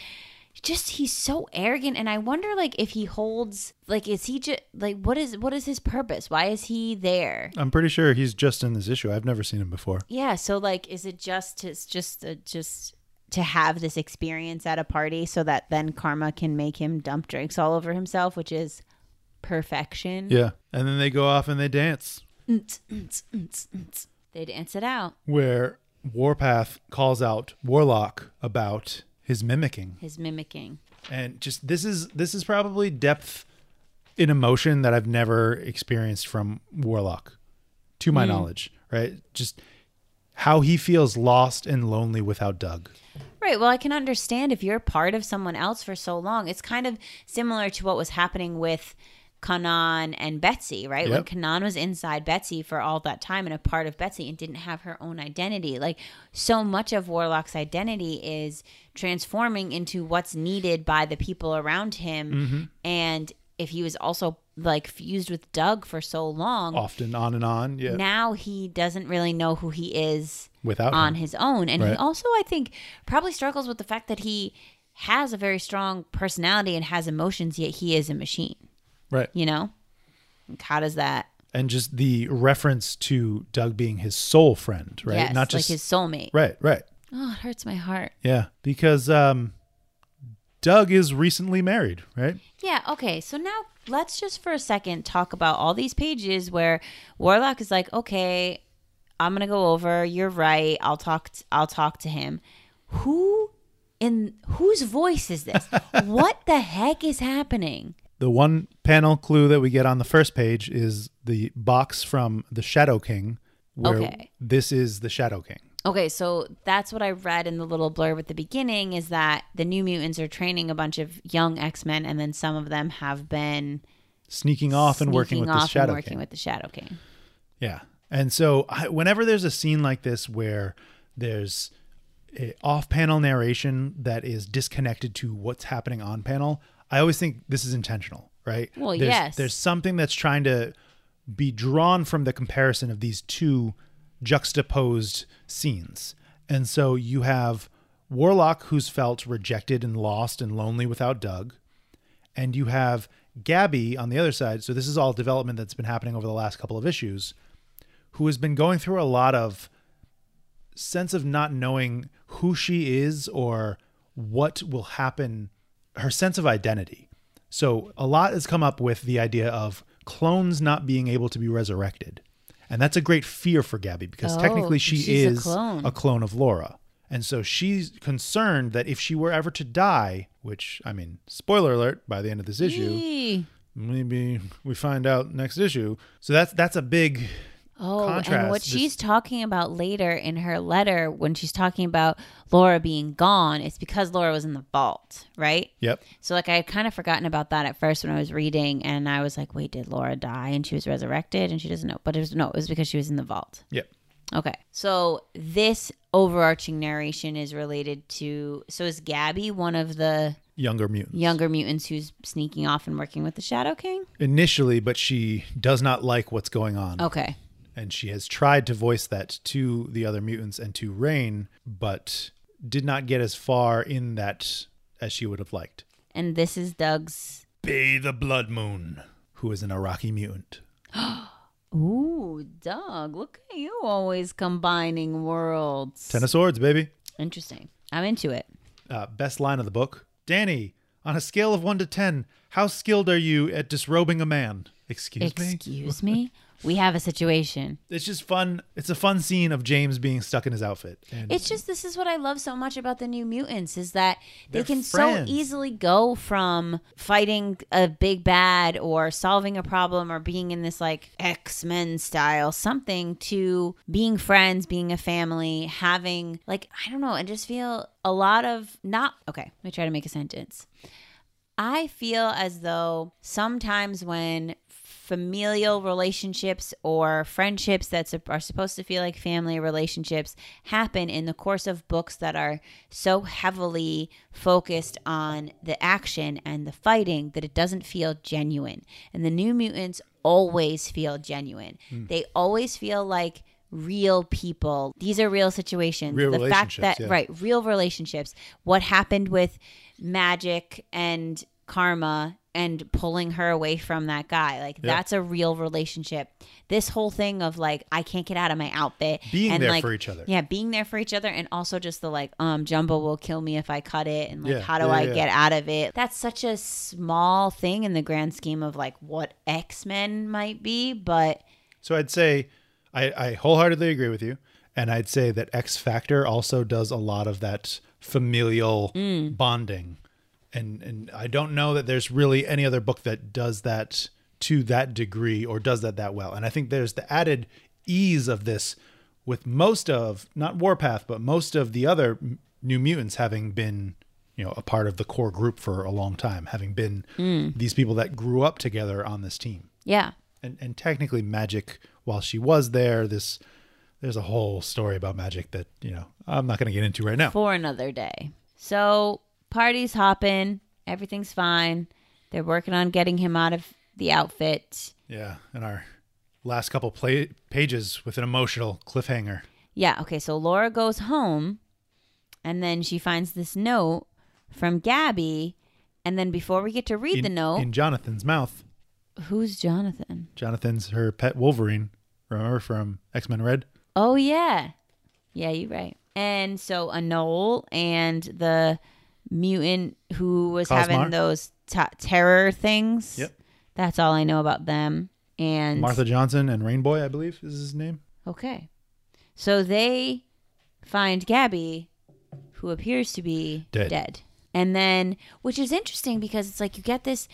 S2: just he's so arrogant and i wonder like if he holds like is he just like what is what is his purpose why is he there
S1: I'm pretty sure he's just in this issue. I've never seen him before.
S2: yeah so like is it just to, it's just uh, just to have this experience at a party so that then karma can make him dump drinks all over himself which is perfection
S1: Yeah. And then they go off and they dance.
S2: they dance it out
S1: where Warpath calls out Warlock about his mimicking.
S2: his mimicking
S1: And just this is this is probably depth in emotion that I've never experienced from Warlock to my hmm. knowledge, right? Just how he feels lost and lonely without Doug.
S2: Right. Well, I can understand if you're part of someone else for so long. It's kind of similar to what was happening with Kwannon and Betsy, right?
S1: Yep.
S2: When Kwannon was inside Betsy for all that time and a part of Betsy and didn't have her own identity. Like so much of Warlock's identity is transforming into what's needed by the people around him.
S1: Mm-hmm.
S2: And if he was also like fused with Doug for so long,
S1: Often on and on. Yeah.
S2: now he doesn't really know who he is
S1: Without
S2: on
S1: him.
S2: his own. And he also, I think, probably struggles with the fact that he has a very strong personality and has emotions, yet he is a machine.
S1: Right.
S2: You know? Like, how does that?
S1: And just the reference to Doug being his soul friend, right?
S2: Yes,
S1: Not just
S2: like his soulmate.
S1: Right, right.
S2: Oh, it hurts my heart.
S1: Yeah. Because um Doug is recently married, right?
S2: Yeah, okay. So now let's just for a second talk about all these pages where Warlock is like, "Okay, I'm going to go over. You're right. I'll talk I'll talk to him." Who in whose voice is this? (laughs) what the heck is happening?
S1: The one panel clue that we get on the first page is the box from the Shadow King, where
S2: Okay.
S1: this is the Shadow King.
S2: Okay, so that's what I read in the little blurb at the beginning is that the New Mutants are training a bunch of young X-Men and then some of them have been
S1: Sneaking off and working
S2: sneaking
S1: with the
S2: off
S1: Shadow
S2: and working
S1: King.
S2: with the Shadow King.
S1: Yeah. And so I, whenever there's a scene like this where there's a off-panel narration that is disconnected to what's happening on panel, I always think this is intentional, right?
S2: Well,
S1: there's,
S2: yes.
S1: There's something that's trying to be drawn from the comparison of these two juxtaposed scenes. And so you have Warlock who's felt rejected and lost and lonely without Doug, and you have Gabby on the other side. So this is all development that's been happening over the last couple of issues, who has been going through a lot of sense of not knowing who she is or what will happen, her sense of identity. So a lot has come up with the idea of clones not being able to be resurrected. And that's a great fear for Gabby because
S2: Oh,
S1: technically she
S2: she's a
S1: is
S2: clone.
S1: a clone of Laura. And so she's concerned that if she were ever to die, which I mean, spoiler alert, by the end of this issue, maybe we find out next issue. So that's that's a big
S2: Oh, and what
S1: This-
S2: she's talking about later in her letter when she's talking about Laura being gone, it's because Laura was in the vault, right?
S1: Yep.
S2: So like I had kind of forgotten about that at first when I was reading and I was like, wait, did Laura die and she was resurrected and she doesn't know. But it was no, it was because she was in the vault.
S1: Yep.
S2: Okay. So this overarching narration is related to so is Gabby one of the
S1: Younger mutants.
S2: younger mutants who's sneaking off and working with the Shadow King?
S1: Initially, but she does not like what's going on.
S2: Okay.
S1: And she has tried to voice that to the other mutants and to Rain, but did not get as far in that as she would have liked.
S2: And this is Doug's
S1: Bei the Blood Moon, who is an Arakkii mutant. (gasps)
S2: Ooh, Doug, look at you always combining worlds.
S1: Ten of Swords, baby.
S2: Interesting. I'm into it.
S1: Uh, best line of the book. Dani, on a scale of one to ten, how skilled are you at disrobing a man? Excuse me?
S2: Excuse me? (laughs) We have a situation.
S1: It's just fun. It's a fun scene of James being stuck in his outfit. And
S2: It's just this is what I love so much about the new mutants is that they can
S1: friends.
S2: so easily go from fighting a big bad or solving a problem or being in this like X-Men style something to being friends, being a family, having like I don't know, I just feel a lot of not okay, let me try to make a sentence. I feel as though sometimes when familial relationships or friendships that are supposed to feel like family relationships happen in the course of books that are so heavily focused on the action and the fighting that it doesn't feel genuine. And the New Mutants always feel genuine. Hmm. They always feel like real people. These are real situations.
S1: Real
S2: the fact that
S1: yeah.
S2: right, real relationships. What happened with Magic and Karma and pulling her away from that guy. Like
S1: Yeah.
S2: that's a real relationship. This whole thing of like I can't get out of my outfit.
S1: Being
S2: and
S1: there
S2: like,
S1: for each other.
S2: Yeah, being there for each other and also just the like um Jumbo will kill me if I cut it and like
S1: Yeah,
S2: how do
S1: yeah,
S2: I get out of it? That's such a small thing in the grand scheme of like what X-Men might be, but
S1: So I'd say I, I wholeheartedly agree with you. And I'd say that X Factor also does a lot of that familial
S2: Mm.
S1: bonding. And and I don't know that there's really any other book that does that to that degree or does that that well. And I think there's the added ease of this with most of not Warpath, but most of the other New Mutants having been, you know, a part of the core group for a long time, having been hmm. these people that grew up together on this team.
S2: Yeah.
S1: And and technically Magic while she was there, this there's a whole story about Magic that, you know, I'm not going to get into right now.
S2: For another day. So party's hopping. Everything's fine. They're working on getting him out of the outfit.
S1: Yeah, and our last couple play- pages with an emotional cliffhanger.
S2: Yeah. Okay. So Laura goes home and then she finds this note from Gabby. And then before we get to read
S1: in,
S2: the note,
S1: in Jonathan's mouth.
S2: who's Jonathan?
S1: Jonathan's her pet Wolverine. Remember from X Men Red?
S2: Oh, yeah. Yeah, you're right. And so a Anole and the mutant who was
S1: Cosmar?
S2: having those ta terror things.
S1: Yep.
S2: That's all I know about them. And
S1: Martha Johnson and Rainboy, I believe, is his name.
S2: Okay. So they find Gabby, who appears to be
S1: dead. Dead.
S2: And then which is interesting because it's like you get this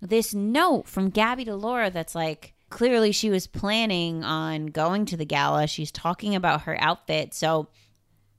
S2: this note from Gabby to Laura that's like clearly she was planning on going to the gala. She's talking about her outfit. So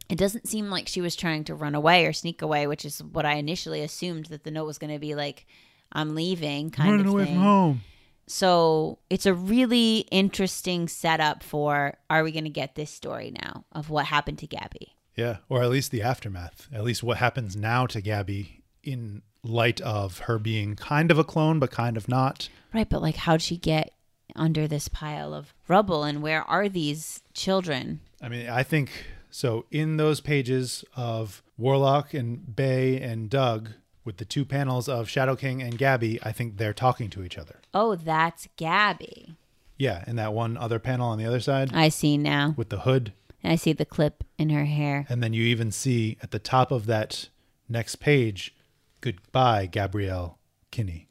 S2: it doesn't seem like she was trying to run away or sneak away, which is what I initially assumed that the note was going to be like I'm leaving kind
S1: Running
S2: of
S1: away
S2: thing.
S1: from home.
S2: So it's a really interesting setup for are we going to get this story now of what happened to Gabby?
S1: Yeah, or at least the aftermath. At least what happens now to Gabby in light of her being kind of a clone, but kind of not.
S2: Right, but like how'd she get under this pile of rubble and where are these children?
S1: I mean, I think so. In those pages of Warlock and Bei and Doug, with the two panels of Shadow King and Gabby, I think they're talking to each other.
S2: Oh, that's Gabby.
S1: Yeah, and that one other panel on the other side
S2: I see now.
S1: with the hood.
S2: And I see the clip in her hair.
S1: And then you even see at the top of that next page, goodbye, Gabrielle Kinney.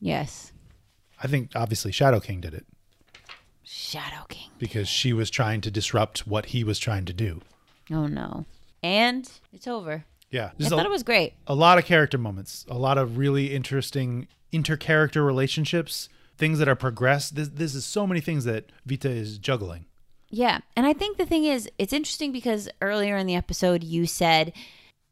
S2: Yes.
S1: I think obviously Shadow King did it
S2: Shadow King.
S1: because she was trying to disrupt what he was trying to do.
S2: Oh no. And it's over.
S1: Yeah.
S2: I thought
S1: a,
S2: it was great.
S1: a lot of character moments, a lot of really interesting inter-character relationships, things that are progressed. This, this is so many things that Vita is juggling.
S2: Yeah. And I think the thing is, it's interesting because earlier in the episode, you said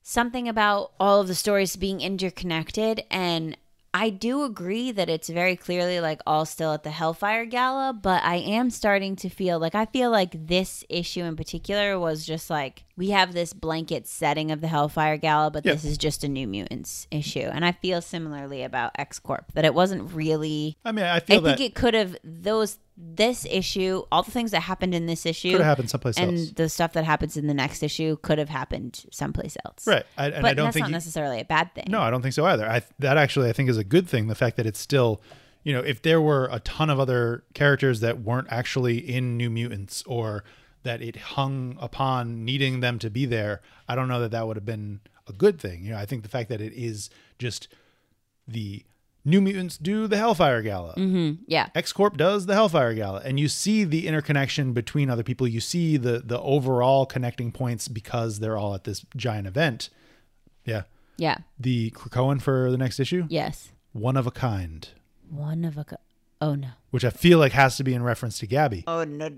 S2: something about all of the stories being interconnected. And I do agree that it's very clearly like all still at the Hellfire Gala, but I am starting to feel like I feel like this issue in particular was just like we have this blanket setting of the Hellfire Gala, but
S1: Yeah.
S2: this is just a New Mutants issue. And I feel similarly about X Corp that it wasn't really.
S1: I mean, I
S2: I
S1: feel
S2: think it could have those this issue, all the things that happened in this issue,
S1: could have happened someplace
S2: and
S1: else.
S2: And the stuff that happens in the next issue could have happened someplace else.
S1: Right. I, and
S2: but
S1: I don't
S2: that's
S1: think
S2: not
S1: you-
S2: necessarily a bad thing.
S1: No, I don't think so either. I that actually I think is a good thing. The fact that it's still, you know, if there were a ton of other characters that weren't actually in New Mutants or that it hung upon needing them to be there, I don't know that that would have been a good thing. You know, I think the fact that it is just the New Mutants do the Hellfire Gala. Mm-hmm.
S2: Yeah.
S1: X Corp does the Hellfire Gala, and you see the interconnection between other people. You see the the overall connecting points because they're all at this giant event. Yeah,
S2: Yeah.
S1: the Krakoan for the next issue,
S2: Yes.
S1: one of a kind,
S2: One of a. Co- oh no.
S1: which I feel like has to be in reference to Gabby,
S2: Oh no.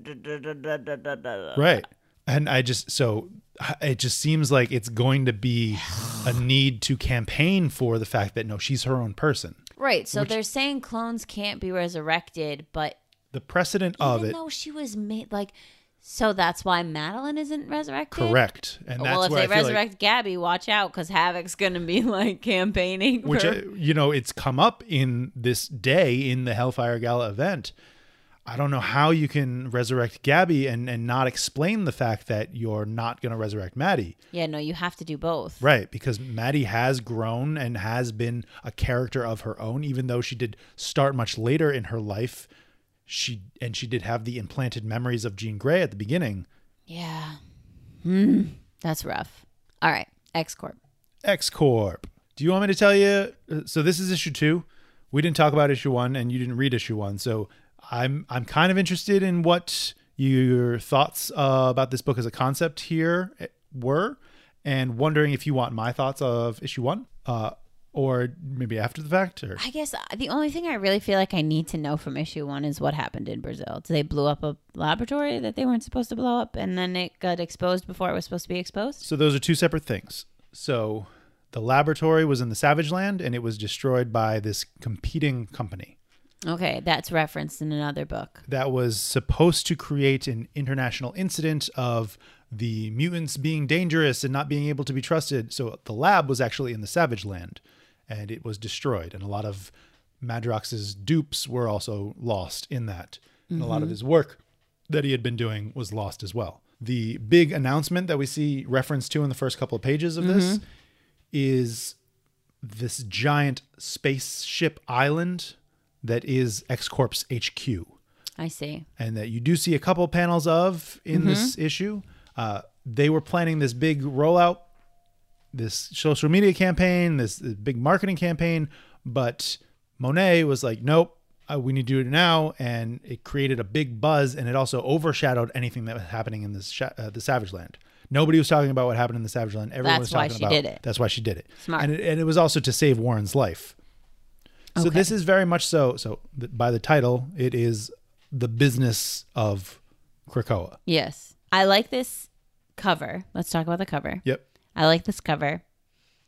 S1: right? And I just so it just seems like it's going to be a need to campaign for the fact that no, she's her own person.
S2: Right. So they're saying clones can't be resurrected, but
S1: The precedent of it.
S2: even
S1: it,
S2: though she was made like, so that's why Madelyne isn't resurrected.
S1: correct, and that's
S2: well, if they
S1: feel like
S2: resurrect Gabby, watch out because Havoc's gonna be (laughs) like campaigning.
S1: which
S2: for-
S1: uh, you know it's come up in this day in the Hellfire Gala event. I don't know how you can resurrect Gabby and and not explain the fact that you're not going to resurrect Maddie.
S2: yeah, no, you have to do both.
S1: Right, because Maddie has grown and has been a character of her own even though she did start much later in her life. She and she did have the implanted memories of Jean Grey at the beginning.
S2: Yeah. Hmm. That's rough. All right. X Corp.
S1: X Corp. Do you want me to tell you? uh, So this is issue two. We didn't talk about issue one, and you didn't read issue one. So I'm I'm kind of interested in what your thoughts uh, about this book as a concept here eh, were, and wondering if you want my thoughts of issue one, uh, or maybe after the fact, or
S2: I guess uh, the only thing I really feel like I need to know from issue one is what happened in Brazil. They blew up a laboratory that they weren't supposed to blow up, and then it got exposed before it was supposed to be exposed.
S1: so those are two separate things. So The laboratory was in the Savage Land and it was destroyed by this competing company
S2: Okay, that's referenced in another book.
S1: that was supposed to create an international incident of the mutants being dangerous and not being able to be trusted. So the lab was actually in the Savage Land and it was destroyed. And a lot of Madrox's dupes were also lost in that. And a lot of mm-hmm. his work that he had been doing was lost as well. The big announcement that we see reference to in the first couple of pages of this mm-hmm. is this giant spaceship island that is X Corp's HQ
S2: I see.
S1: and that you do see a couple panels of in mm-hmm. this issue. Uh, they were planning this big rollout, this social media campaign, this, this big marketing campaign, but Monet was like, "Nope, uh, we need to do it now," and it created a big buzz, and it also overshadowed anything that was happening in this uh, the Savage Land. Nobody was talking about what happened in the Savage Land. Everyone
S2: That's
S1: was talking about.
S2: That's why she did it.
S1: That's why she did it.
S2: Smart.
S1: And it, and it was also to save Warren's life. So
S2: Okay.
S1: this is very much so. So th- by the title, it is the business of Krakoa.
S2: Yes. I like this cover. Let's talk about the cover.
S1: Yep.
S2: I like this cover.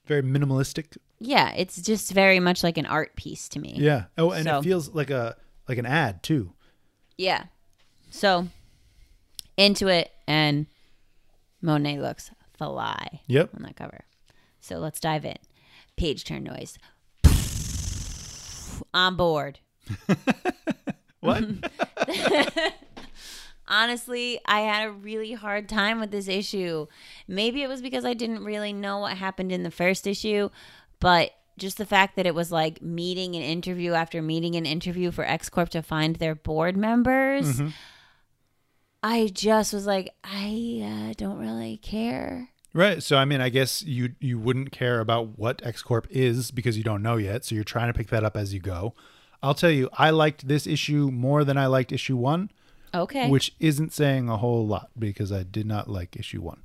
S1: Very minimalistic.
S2: Yeah, it's just very much like an art piece to me.
S1: Yeah. Oh, and
S2: So-
S1: it feels like a like an ad too.
S2: Yeah. So into it and Monet looks fly
S1: Yep.
S2: on that cover. So let's dive in. Page turn noise. (laughs) On board.
S1: What? (laughs)
S2: Honestly, I had a really hard time with this issue. Maybe it was because I didn't really know what happened in the first issue, but just the fact that it was like meeting and interview after meeting and interview for X Corp to find their board members. I just was like, I uh, don't really care.
S1: right. So I mean, I guess you you wouldn't care about what X Corp is because you don't know yet. So you're trying to pick that up as you go. I'll tell you, I liked this issue more than I liked issue one,
S2: Okay.
S1: which isn't saying a whole lot because I did not like issue one.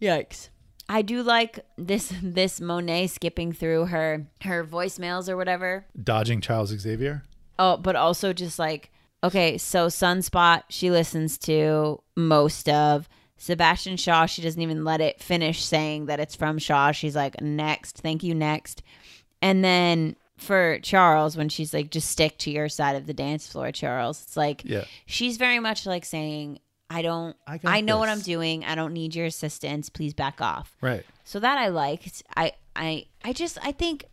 S2: Yikes. I do like this (laughs) this Monet skipping through her her voicemails or whatever.
S1: Dodging Charles Xavier.
S2: Oh, but also just like okay, so Sunspot she listens to most of Sebastian Shaw. She doesn't even let it finish saying that it's from Shaw. She's like, next, thank you, next. And then for Charles, when she's like, just stick to your side of the dance floor, Charles. It's like
S1: Yeah.
S2: she's very much like saying, I don't,
S1: I
S2: I, know what. I'm doing. I don't need your assistance. Please back off.
S1: Right.
S2: So that I liked. I I I just I think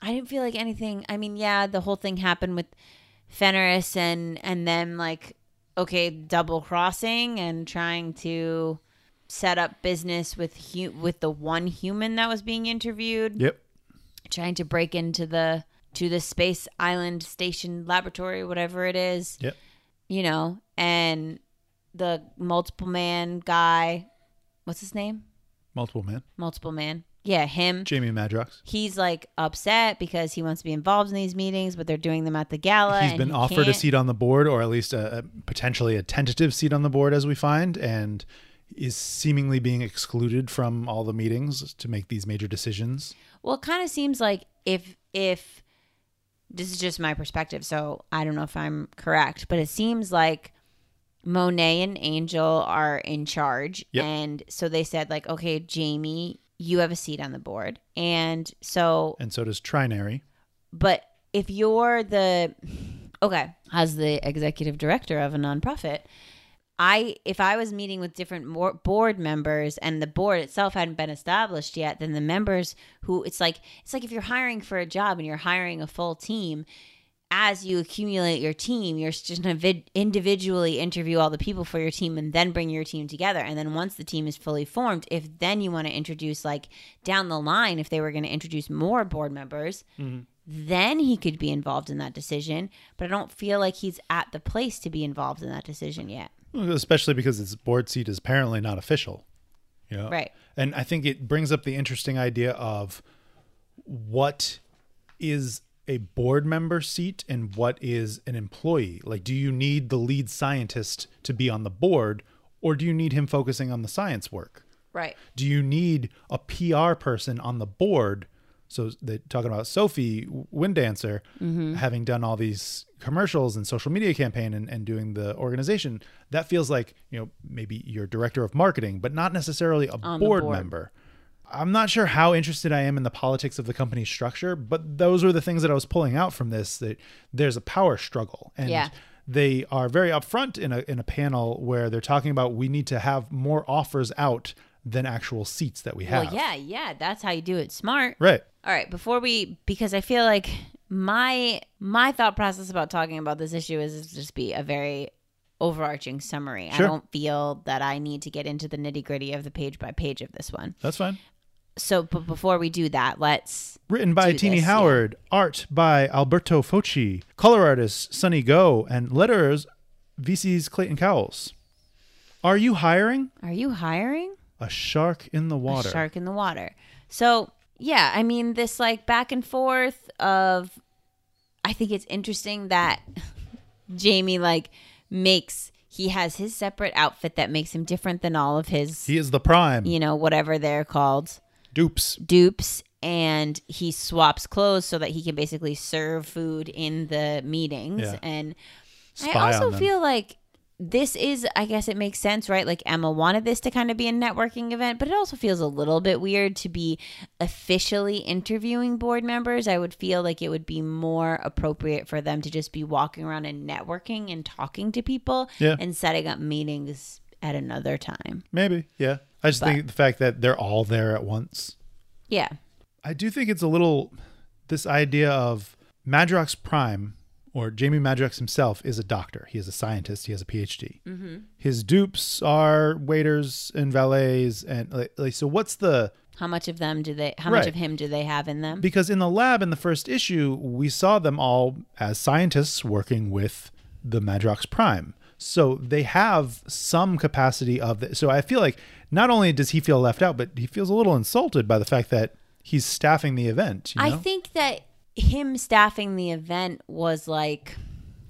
S2: I didn't feel like anything. I mean, yeah, the whole thing happened with Fenris and and then like okay, double crossing and trying to set up business with hu- with the one human that was being interviewed,
S1: Yep.
S2: Trying to break into the to the space island station laboratory, whatever it is,
S1: Yep.
S2: you know, and the multiple man guy, what's his name?
S1: Multiple man.
S2: Multiple man. Yeah, him.
S1: Jamie Madrox.
S2: He's like upset because he wants to be involved in these meetings, but they're doing them at the gala.
S1: He's been
S2: he
S1: offered a
S2: can't.
S1: seat on the board, or at least a, a potentially a tentative seat on the board, as we find, and is seemingly being excluded from all the meetings to make these major decisions.
S2: Well, it kind of seems like if if this is just my perspective, so I don't know if I'm correct, but it seems like Monet and Angel are in charge,
S1: Yep.
S2: and so they said like, okay, Jamie, you have a seat on the board, and so
S1: And so does Trinary.
S2: But if you're the okay, as the executive director of a nonprofit, I if I was meeting with different more board members and the board itself hadn't been established yet, then the members who it's like it's like if you're hiring for a job and you're hiring a full team. As you accumulate your team, you're just going to individually interview all the people for your team and then bring your team together. And then once the team is fully formed, if then you want to introduce, like down the line, if they were going to introduce more board members, mm-hmm. then he could be involved in that decision. But I don't feel like he's at the place to be involved in that decision yet.
S1: Especially because its board seat is apparently not official. You know?
S2: Right.
S1: And I think it brings up the interesting idea of what is a board member seat and what is an employee. Like, do you need the lead scientist to be on the board, or do you need him focusing on the science work?
S2: Right.
S1: Do you need a PR person on the board? So they're talking about Sophie Windancer mm-hmm. having done all these commercials and social media campaign and, and doing the organization. That feels like, you know, maybe your director of marketing, but not necessarily a board,
S2: board.
S1: member. I'm not sure how interested I am in the politics of the company structure, but those were the things that I was pulling out from this. That there's a power struggle, and
S2: Yeah.
S1: they are very upfront in a in a panel where they're talking about we need to have more offers out than actual seats that we have.
S2: Well, yeah, yeah, that's how you do it smart.
S1: right.
S2: All right, before we because I feel like my my thought process about talking about this issue is just be a very overarching summary.
S1: Sure.
S2: I don't feel that I need to get into the nitty-gritty of the page by page of this one.
S1: That's fine.
S2: So, but before we do that, let's
S1: Written by Tini
S2: this, yeah.
S1: Howard, art by Alberto Foche, color artist Sunny Gho, and letters VC's Clayton Cowles. Are you hiring
S2: Are you hiring?
S1: A shark in the water?
S2: A shark in the water. So, yeah, I mean, this like back and forth of, I think it's interesting that (laughs) Jamie like makes, he has his separate outfit that makes him different than all of his,
S1: He is the prime.
S2: you know, whatever they're called,
S1: Dupes.
S2: dupes. And he swaps clothes so that he can basically serve food in the meetings.
S1: Yeah.
S2: And
S1: Spy
S2: I also feel like this is, I guess it makes sense, right? Like Emma wanted this to kind of be a networking event, but it also feels a little bit weird to be officially interviewing board members. I would feel like it would be more appropriate for them to just be walking around and networking and talking to people
S1: Yeah.
S2: and setting up meetings at another time.
S1: Maybe, yeah. I just
S2: But-
S1: think the fact that they're all there at once.
S2: Yeah.
S1: I do think it's a little this idea of Madrox Prime or Jamie Madrox himself is a doctor. He is a scientist. He has a PhD.
S2: Mm-hmm.
S1: His dupes are waiters and valets, and like, like so. What's the
S2: How much of them do they, how much of him do they have in them?
S1: because in the lab in the first issue we saw them all as scientists working with the Madrox Prime. So they have some capacity of the, so I feel like not only does he feel left out, but he feels a little insulted by the fact that he's staffing the event. You know?
S2: I think that him staffing the event was like,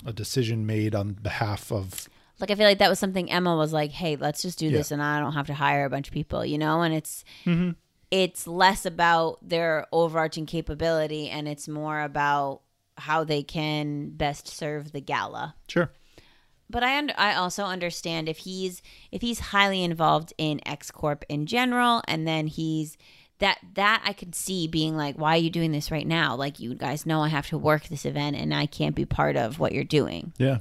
S1: a decision made on behalf of
S2: like I feel like that was something Emma was like, "Hey, let's just do this, and I don't have to hire a bunch of people," you know. And it's
S1: Mm-hmm.
S2: it's less about their overarching capability, and it's more about how they can best serve the gala.
S1: sure
S2: But I under, I also understand if he's if he's highly involved in X Corp in general, and then he's that that I could see being like, why are you doing this right now? Like you guys know I have to work this event, and I can't be part of what you're doing.
S1: yeah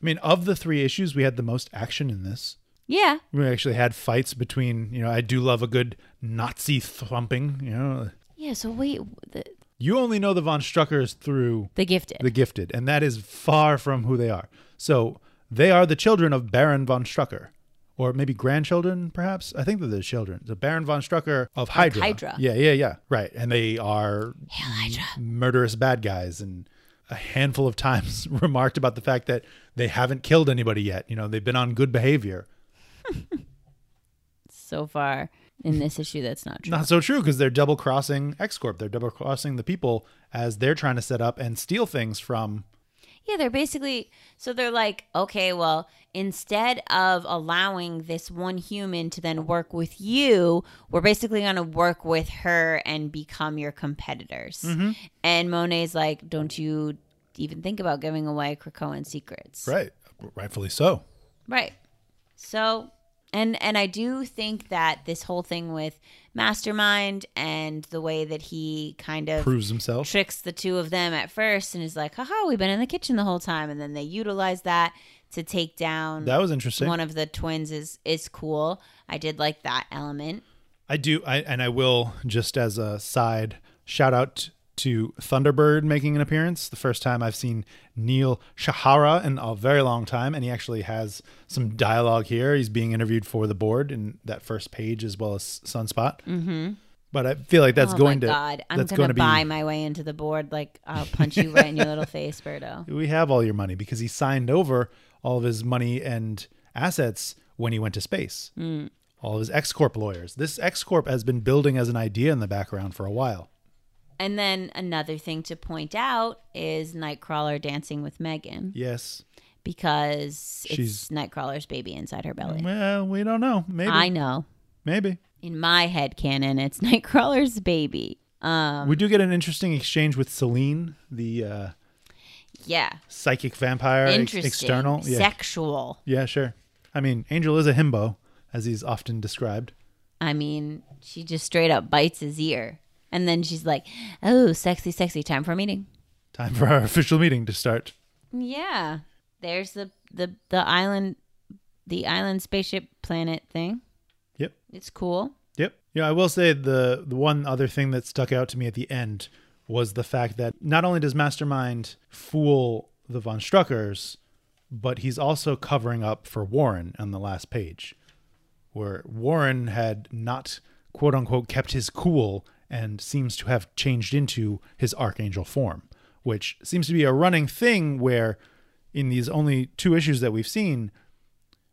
S1: i mean of the three issues we had the most action in this
S2: Yeah,
S1: we actually had fights between you know i do love a good nazi thumping you know
S2: yeah. So wait, the,
S1: you only know the von struckers through
S2: the gifted.
S1: the gifted and that is far from who they are so they are the children of baron von strucker or maybe grandchildren perhaps i think they're the children the baron von strucker of hydra
S2: Hydra.
S1: yeah yeah yeah right and they are
S2: Hydra.
S1: murderous bad guys and a handful of times (laughs) remarked about the fact that they haven't killed anybody yet. You know, they've been on good behavior. (laughs)
S2: So far in this issue, that's not true.
S1: Not so true because they're double crossing X Corp. They're double crossing the people as they're trying to set up and steal things from.
S2: Yeah, they're basically so they're like, okay, well, instead of allowing this one human to then work with you, we're basically going to work with her and become your competitors. Mm-hmm. And Monet's like, don't you even think about giving away Krakoan secrets?
S1: Right. Rightfully so.
S2: Right. So, and and I do think that this whole thing with Mastermind and the way that he kind of
S1: Proves himself.
S2: tricks the two of them at first and is like, haha, we've been in the kitchen the whole time. And then they utilize that to take down
S1: That was interesting.
S2: one of the twins is is cool. I did like that element.
S1: I do, I, and I will just as a side shout out to Thunderbird making an appearance. The first time I've seen Neal Shaara in a very long time, and he actually has some dialogue here. He's being interviewed for the board in that first page as well as Sunspot. Mm-hmm. But I feel like that's
S2: oh
S1: going
S2: my
S1: to
S2: god, I'm
S1: that's
S2: gonna
S1: going to be.
S2: buy my way into the board. Like I'll punch you right in your little face, Birdo. (laughs)
S1: we have all your money because he signed over all of his money and assets when he went to space.
S2: Hmm.
S1: All of his X Corp lawyers. This X Corp has been building as an idea in the background for a while.
S2: And then another thing to point out is Nightcrawler dancing with Meggan
S1: Yes.
S2: because it's
S1: She's-
S2: Nightcrawler's baby inside her belly.
S1: Well, we don't know. Maybe.
S2: I know.
S1: Maybe.
S2: In my head canon, it's (laughs) Nightcrawler's baby. Um,
S1: we do get an interesting exchange with Selene, the uh,
S2: yeah,
S1: psychic vampire ex- external. Yeah.
S2: Sexual.
S1: yeah, sure. I mean, Angel is a himbo, as he's often described.
S2: I mean, she just straight up bites his ear. And then she's like, oh, sexy, sexy, time for a meeting.
S1: Time for our official meeting to start.
S2: Yeah. There's the, the, the island, the island spaceship planet thing.
S1: Yep.
S2: It's cool.
S1: Yep. Yeah, I will say the the one other thing that stuck out to me at the end was the fact that not only does Mastermind fool the von Struckers, but he's also covering up for Warren on the last page, where Warren had not quote unquote kept his cool and seems to have changed into his archangel form, which seems to be a running thing where in these only two issues that we've seen,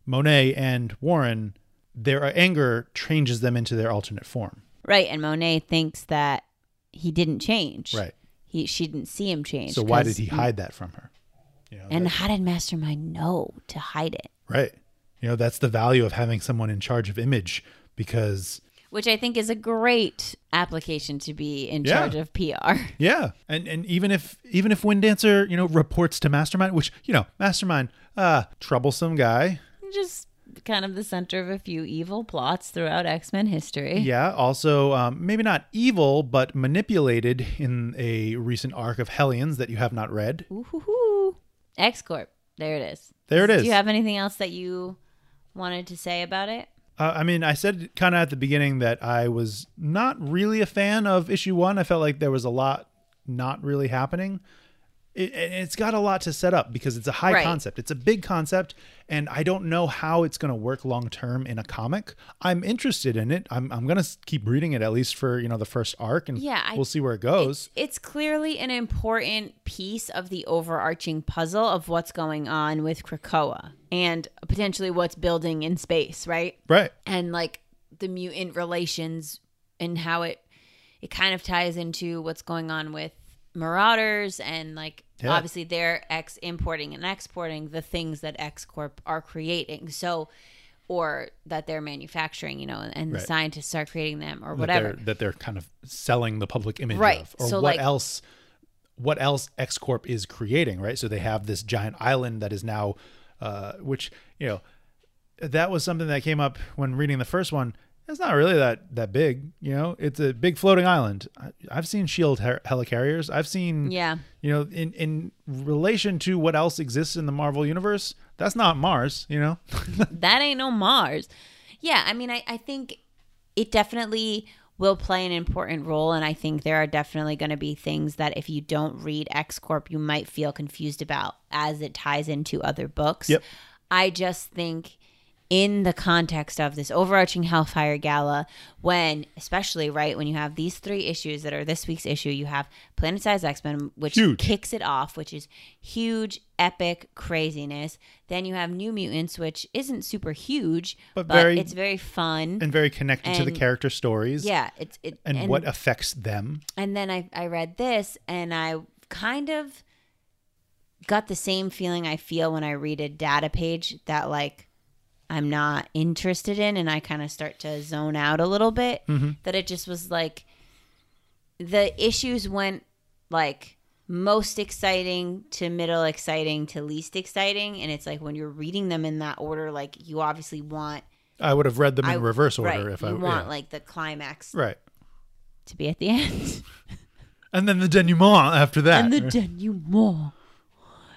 S1: Monet and Warren, their anger changes them into their alternate form.
S2: Right. And Monet thinks that he didn't change.
S1: Right.
S2: He, she didn't see him change.
S1: So why did he hide that from her? You know,
S2: And
S1: that-
S2: how did Mastermind know to hide it?
S1: right. You know, that's the value of having someone in charge of image because
S2: Which I think is a great application to be in
S1: Yeah.
S2: charge of PR. (laughs)
S1: yeah, and and even if even if Wind Dancer, you know, reports to Mastermind, which, you know, Mastermind, uh, troublesome guy.
S2: Just kind of the center of a few evil plots throughout X Men history.
S1: Yeah, also um, maybe not evil, but manipulated in a recent arc of Hellions that you have not read.
S2: Ooh, X Corp. There it is.
S1: There it is.
S2: Do you have anything else that you wanted to say about it?
S1: Uh, I mean, I said kind of at the beginning that I was not really a fan of issue one. I felt like there was a lot not really happening. It, it's got a lot to set up because it's a high
S2: Right.
S1: concept. It's a big concept, and I don't know how it's going to work long term in a comic. I'm interested in it. I'm, I'm going to keep reading it at least for you know the first arc, and
S2: Yeah, I-
S1: we'll see where it goes.
S2: It's, it's clearly an important piece of the overarching puzzle of what's going on with Krakoa and potentially what's building in space, right?
S1: right.
S2: and like the mutant relations and how it it kind of ties into what's going on with marauders and like
S1: Yeah.
S2: obviously they're ex importing and exporting the things that X Corp are creating. So or that they're manufacturing, you know, and the
S1: Right.
S2: scientists are creating them or
S1: that
S2: whatever.
S1: they're, that they're kind of selling the public image
S2: Right.
S1: of, or
S2: So,
S1: what
S2: like-
S1: else, what else X Corp is creating, right? So they have this giant island that is now, uh, which you know, that was something that came up when reading the first one. It's not really that that big, you know. It's a big floating island. I, I've seen Shield her- helicarriers. I've seen,
S2: Yeah.
S1: you know, in in relation to what else exists in the Marvel universe, that's not Mars, you know. (laughs)
S2: that ain't no Mars. Yeah, I mean, I, I think it definitely will play an important role. And I think there are definitely going to be things that if you don't read X Corp, you might feel confused about as it ties into other books.
S1: Yep.
S2: I just think in the context of this overarching Hellfire Gala, when, especially, right, when you have these three issues that are this week's issue, you have Planet Size X Men, which
S1: Huge.
S2: kicks it off, which is huge, epic craziness. Then you have New Mutants, which isn't super huge,
S1: But
S2: but,
S1: very-
S2: it's very fun.
S1: and very connected to the character stories.
S2: yeah, it's it
S1: And, what affects them.
S2: and then I, I read this and I kind of got the same feeling I feel when I read a data page that like I'm not interested in and I kind of start to zone out a little bit. Mm-hmm. That it just was like the issues went like most exciting to middle exciting to least exciting and it's like when you're reading them in that order like you obviously want
S1: I would have read them in
S2: I-
S1: reverse order
S2: right,
S1: if
S2: you
S1: I
S2: want
S1: yeah.
S2: like the climax
S1: right.
S2: to be at the end (laughs)
S1: And then the denouement after that.
S2: and the denouement,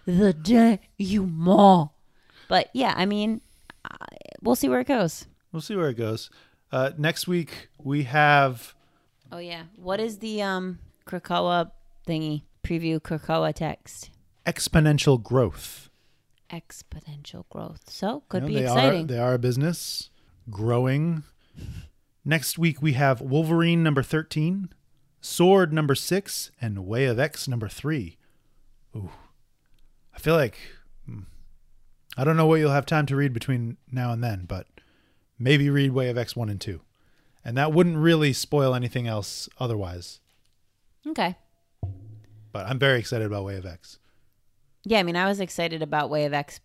S2: the denouement. But yeah, I mean, we'll see where it goes.
S1: we'll see where it goes. Uh, next week we have
S2: Oh yeah, what is the um Krakoa thingy preview Krakoa text?
S1: exponential growth.
S2: Exponential growth. So could
S1: You know,
S2: be
S1: they
S2: exciting.
S1: Are, they are a business growing. Next week we have Wolverine number thirteen, Sword number six, and Way of X number three. Ooh, I feel like I don't know what you'll have time to read between now and then, but maybe read Way of X one and two, and that wouldn't really spoil anything else otherwise.
S2: okay.
S1: But I'm very excited about Way of X.
S2: Yeah, I mean, I was excited about Way of X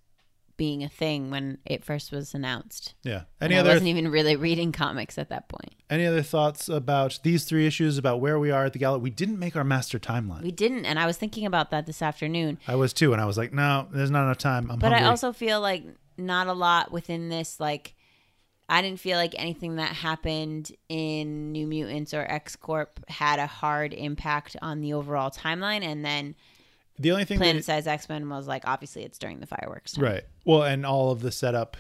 S2: being a thing when it first was announced.
S1: Yeah.
S2: And
S1: Any
S2: I wasn't even really reading comics at that point.
S1: any other thoughts about these three issues about where we are at the gala? We didn't make our master timeline.
S2: We didn't, and I was thinking about that this afternoon.
S1: I was too, and I was like, no, there's not enough time. I'm
S2: But
S1: hungry.
S2: I also feel like not a lot within this like I didn't feel like anything that happened in New Mutants or X Corp had a hard impact on the overall timeline. And then
S1: The only thing that
S2: Planet Size X Men was like, obviously, it's during the fireworks. Time.
S1: Right. Well, and all of the setup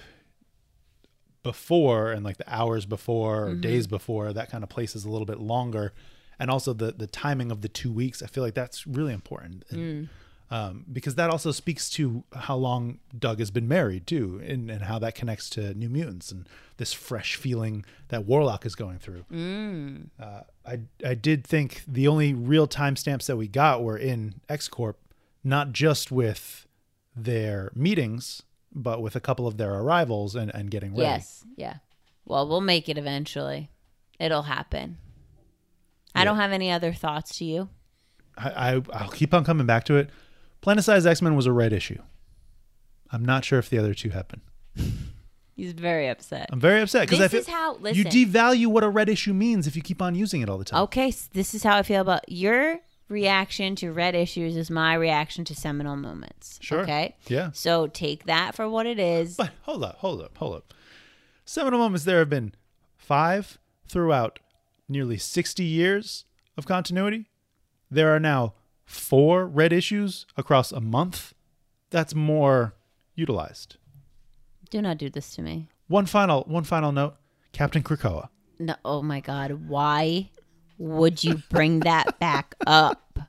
S1: before and like the hours before or days before that kind of places a little bit longer, and also the the timing of the two weeks. I feel like that's really important. And, Um, because that also speaks to how long Doug has been married too, and, and how that connects to New Mutants and this fresh feeling that Warlock is going through. Uh, I I did think the only real timestamps that we got were in X Corp, not just with their meetings, but with a couple of their arrivals and, and getting ready.
S2: Yes. Yeah. Well, we'll make it eventually. It'll happen. I don't have any other thoughts to you.
S1: I, I I'll keep on coming back to it. Planet Size X Men was a red issue. I'm not sure if the other two have been. (laughs)
S2: He's very upset.
S1: I'm very upset because I
S2: This
S1: feel
S2: is how-
S1: you devalue what a red issue means if you keep on using it all the time.
S2: Okay, s this is how I feel about your reaction to red issues is my reaction to seminal moments.
S1: Sure.
S2: Okay.
S1: Yeah.
S2: So take that for what it is.
S1: But hold up, hold up, hold up. Seminal moments. There have been five throughout nearly 60 years of continuity. There are now four red issues across a month. That's more utilized.
S2: Do not do this to me.
S1: One final, one final note. Captain Krakoa.
S2: No. Oh my God. Why would you bring that back up?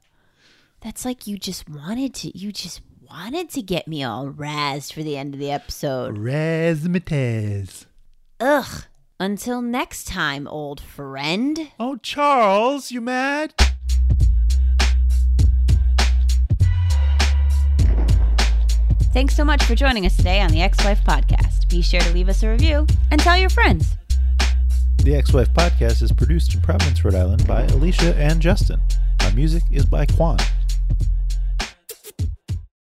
S2: That's like you just wanted to. You just wanted to get me all razzed for the end of the episode.
S1: Razzmatazz.
S2: Ugh. Until next time, old friend.
S1: Oh, Charles, you mad?
S2: Thanks so much for joining us today on the Ex Wife Podcast. Be sure to leave us a review and tell your friends.
S1: The Ex Wife podcast is produced in Providence, Rhode Island by Alicia and Justin. Our music is by Quan.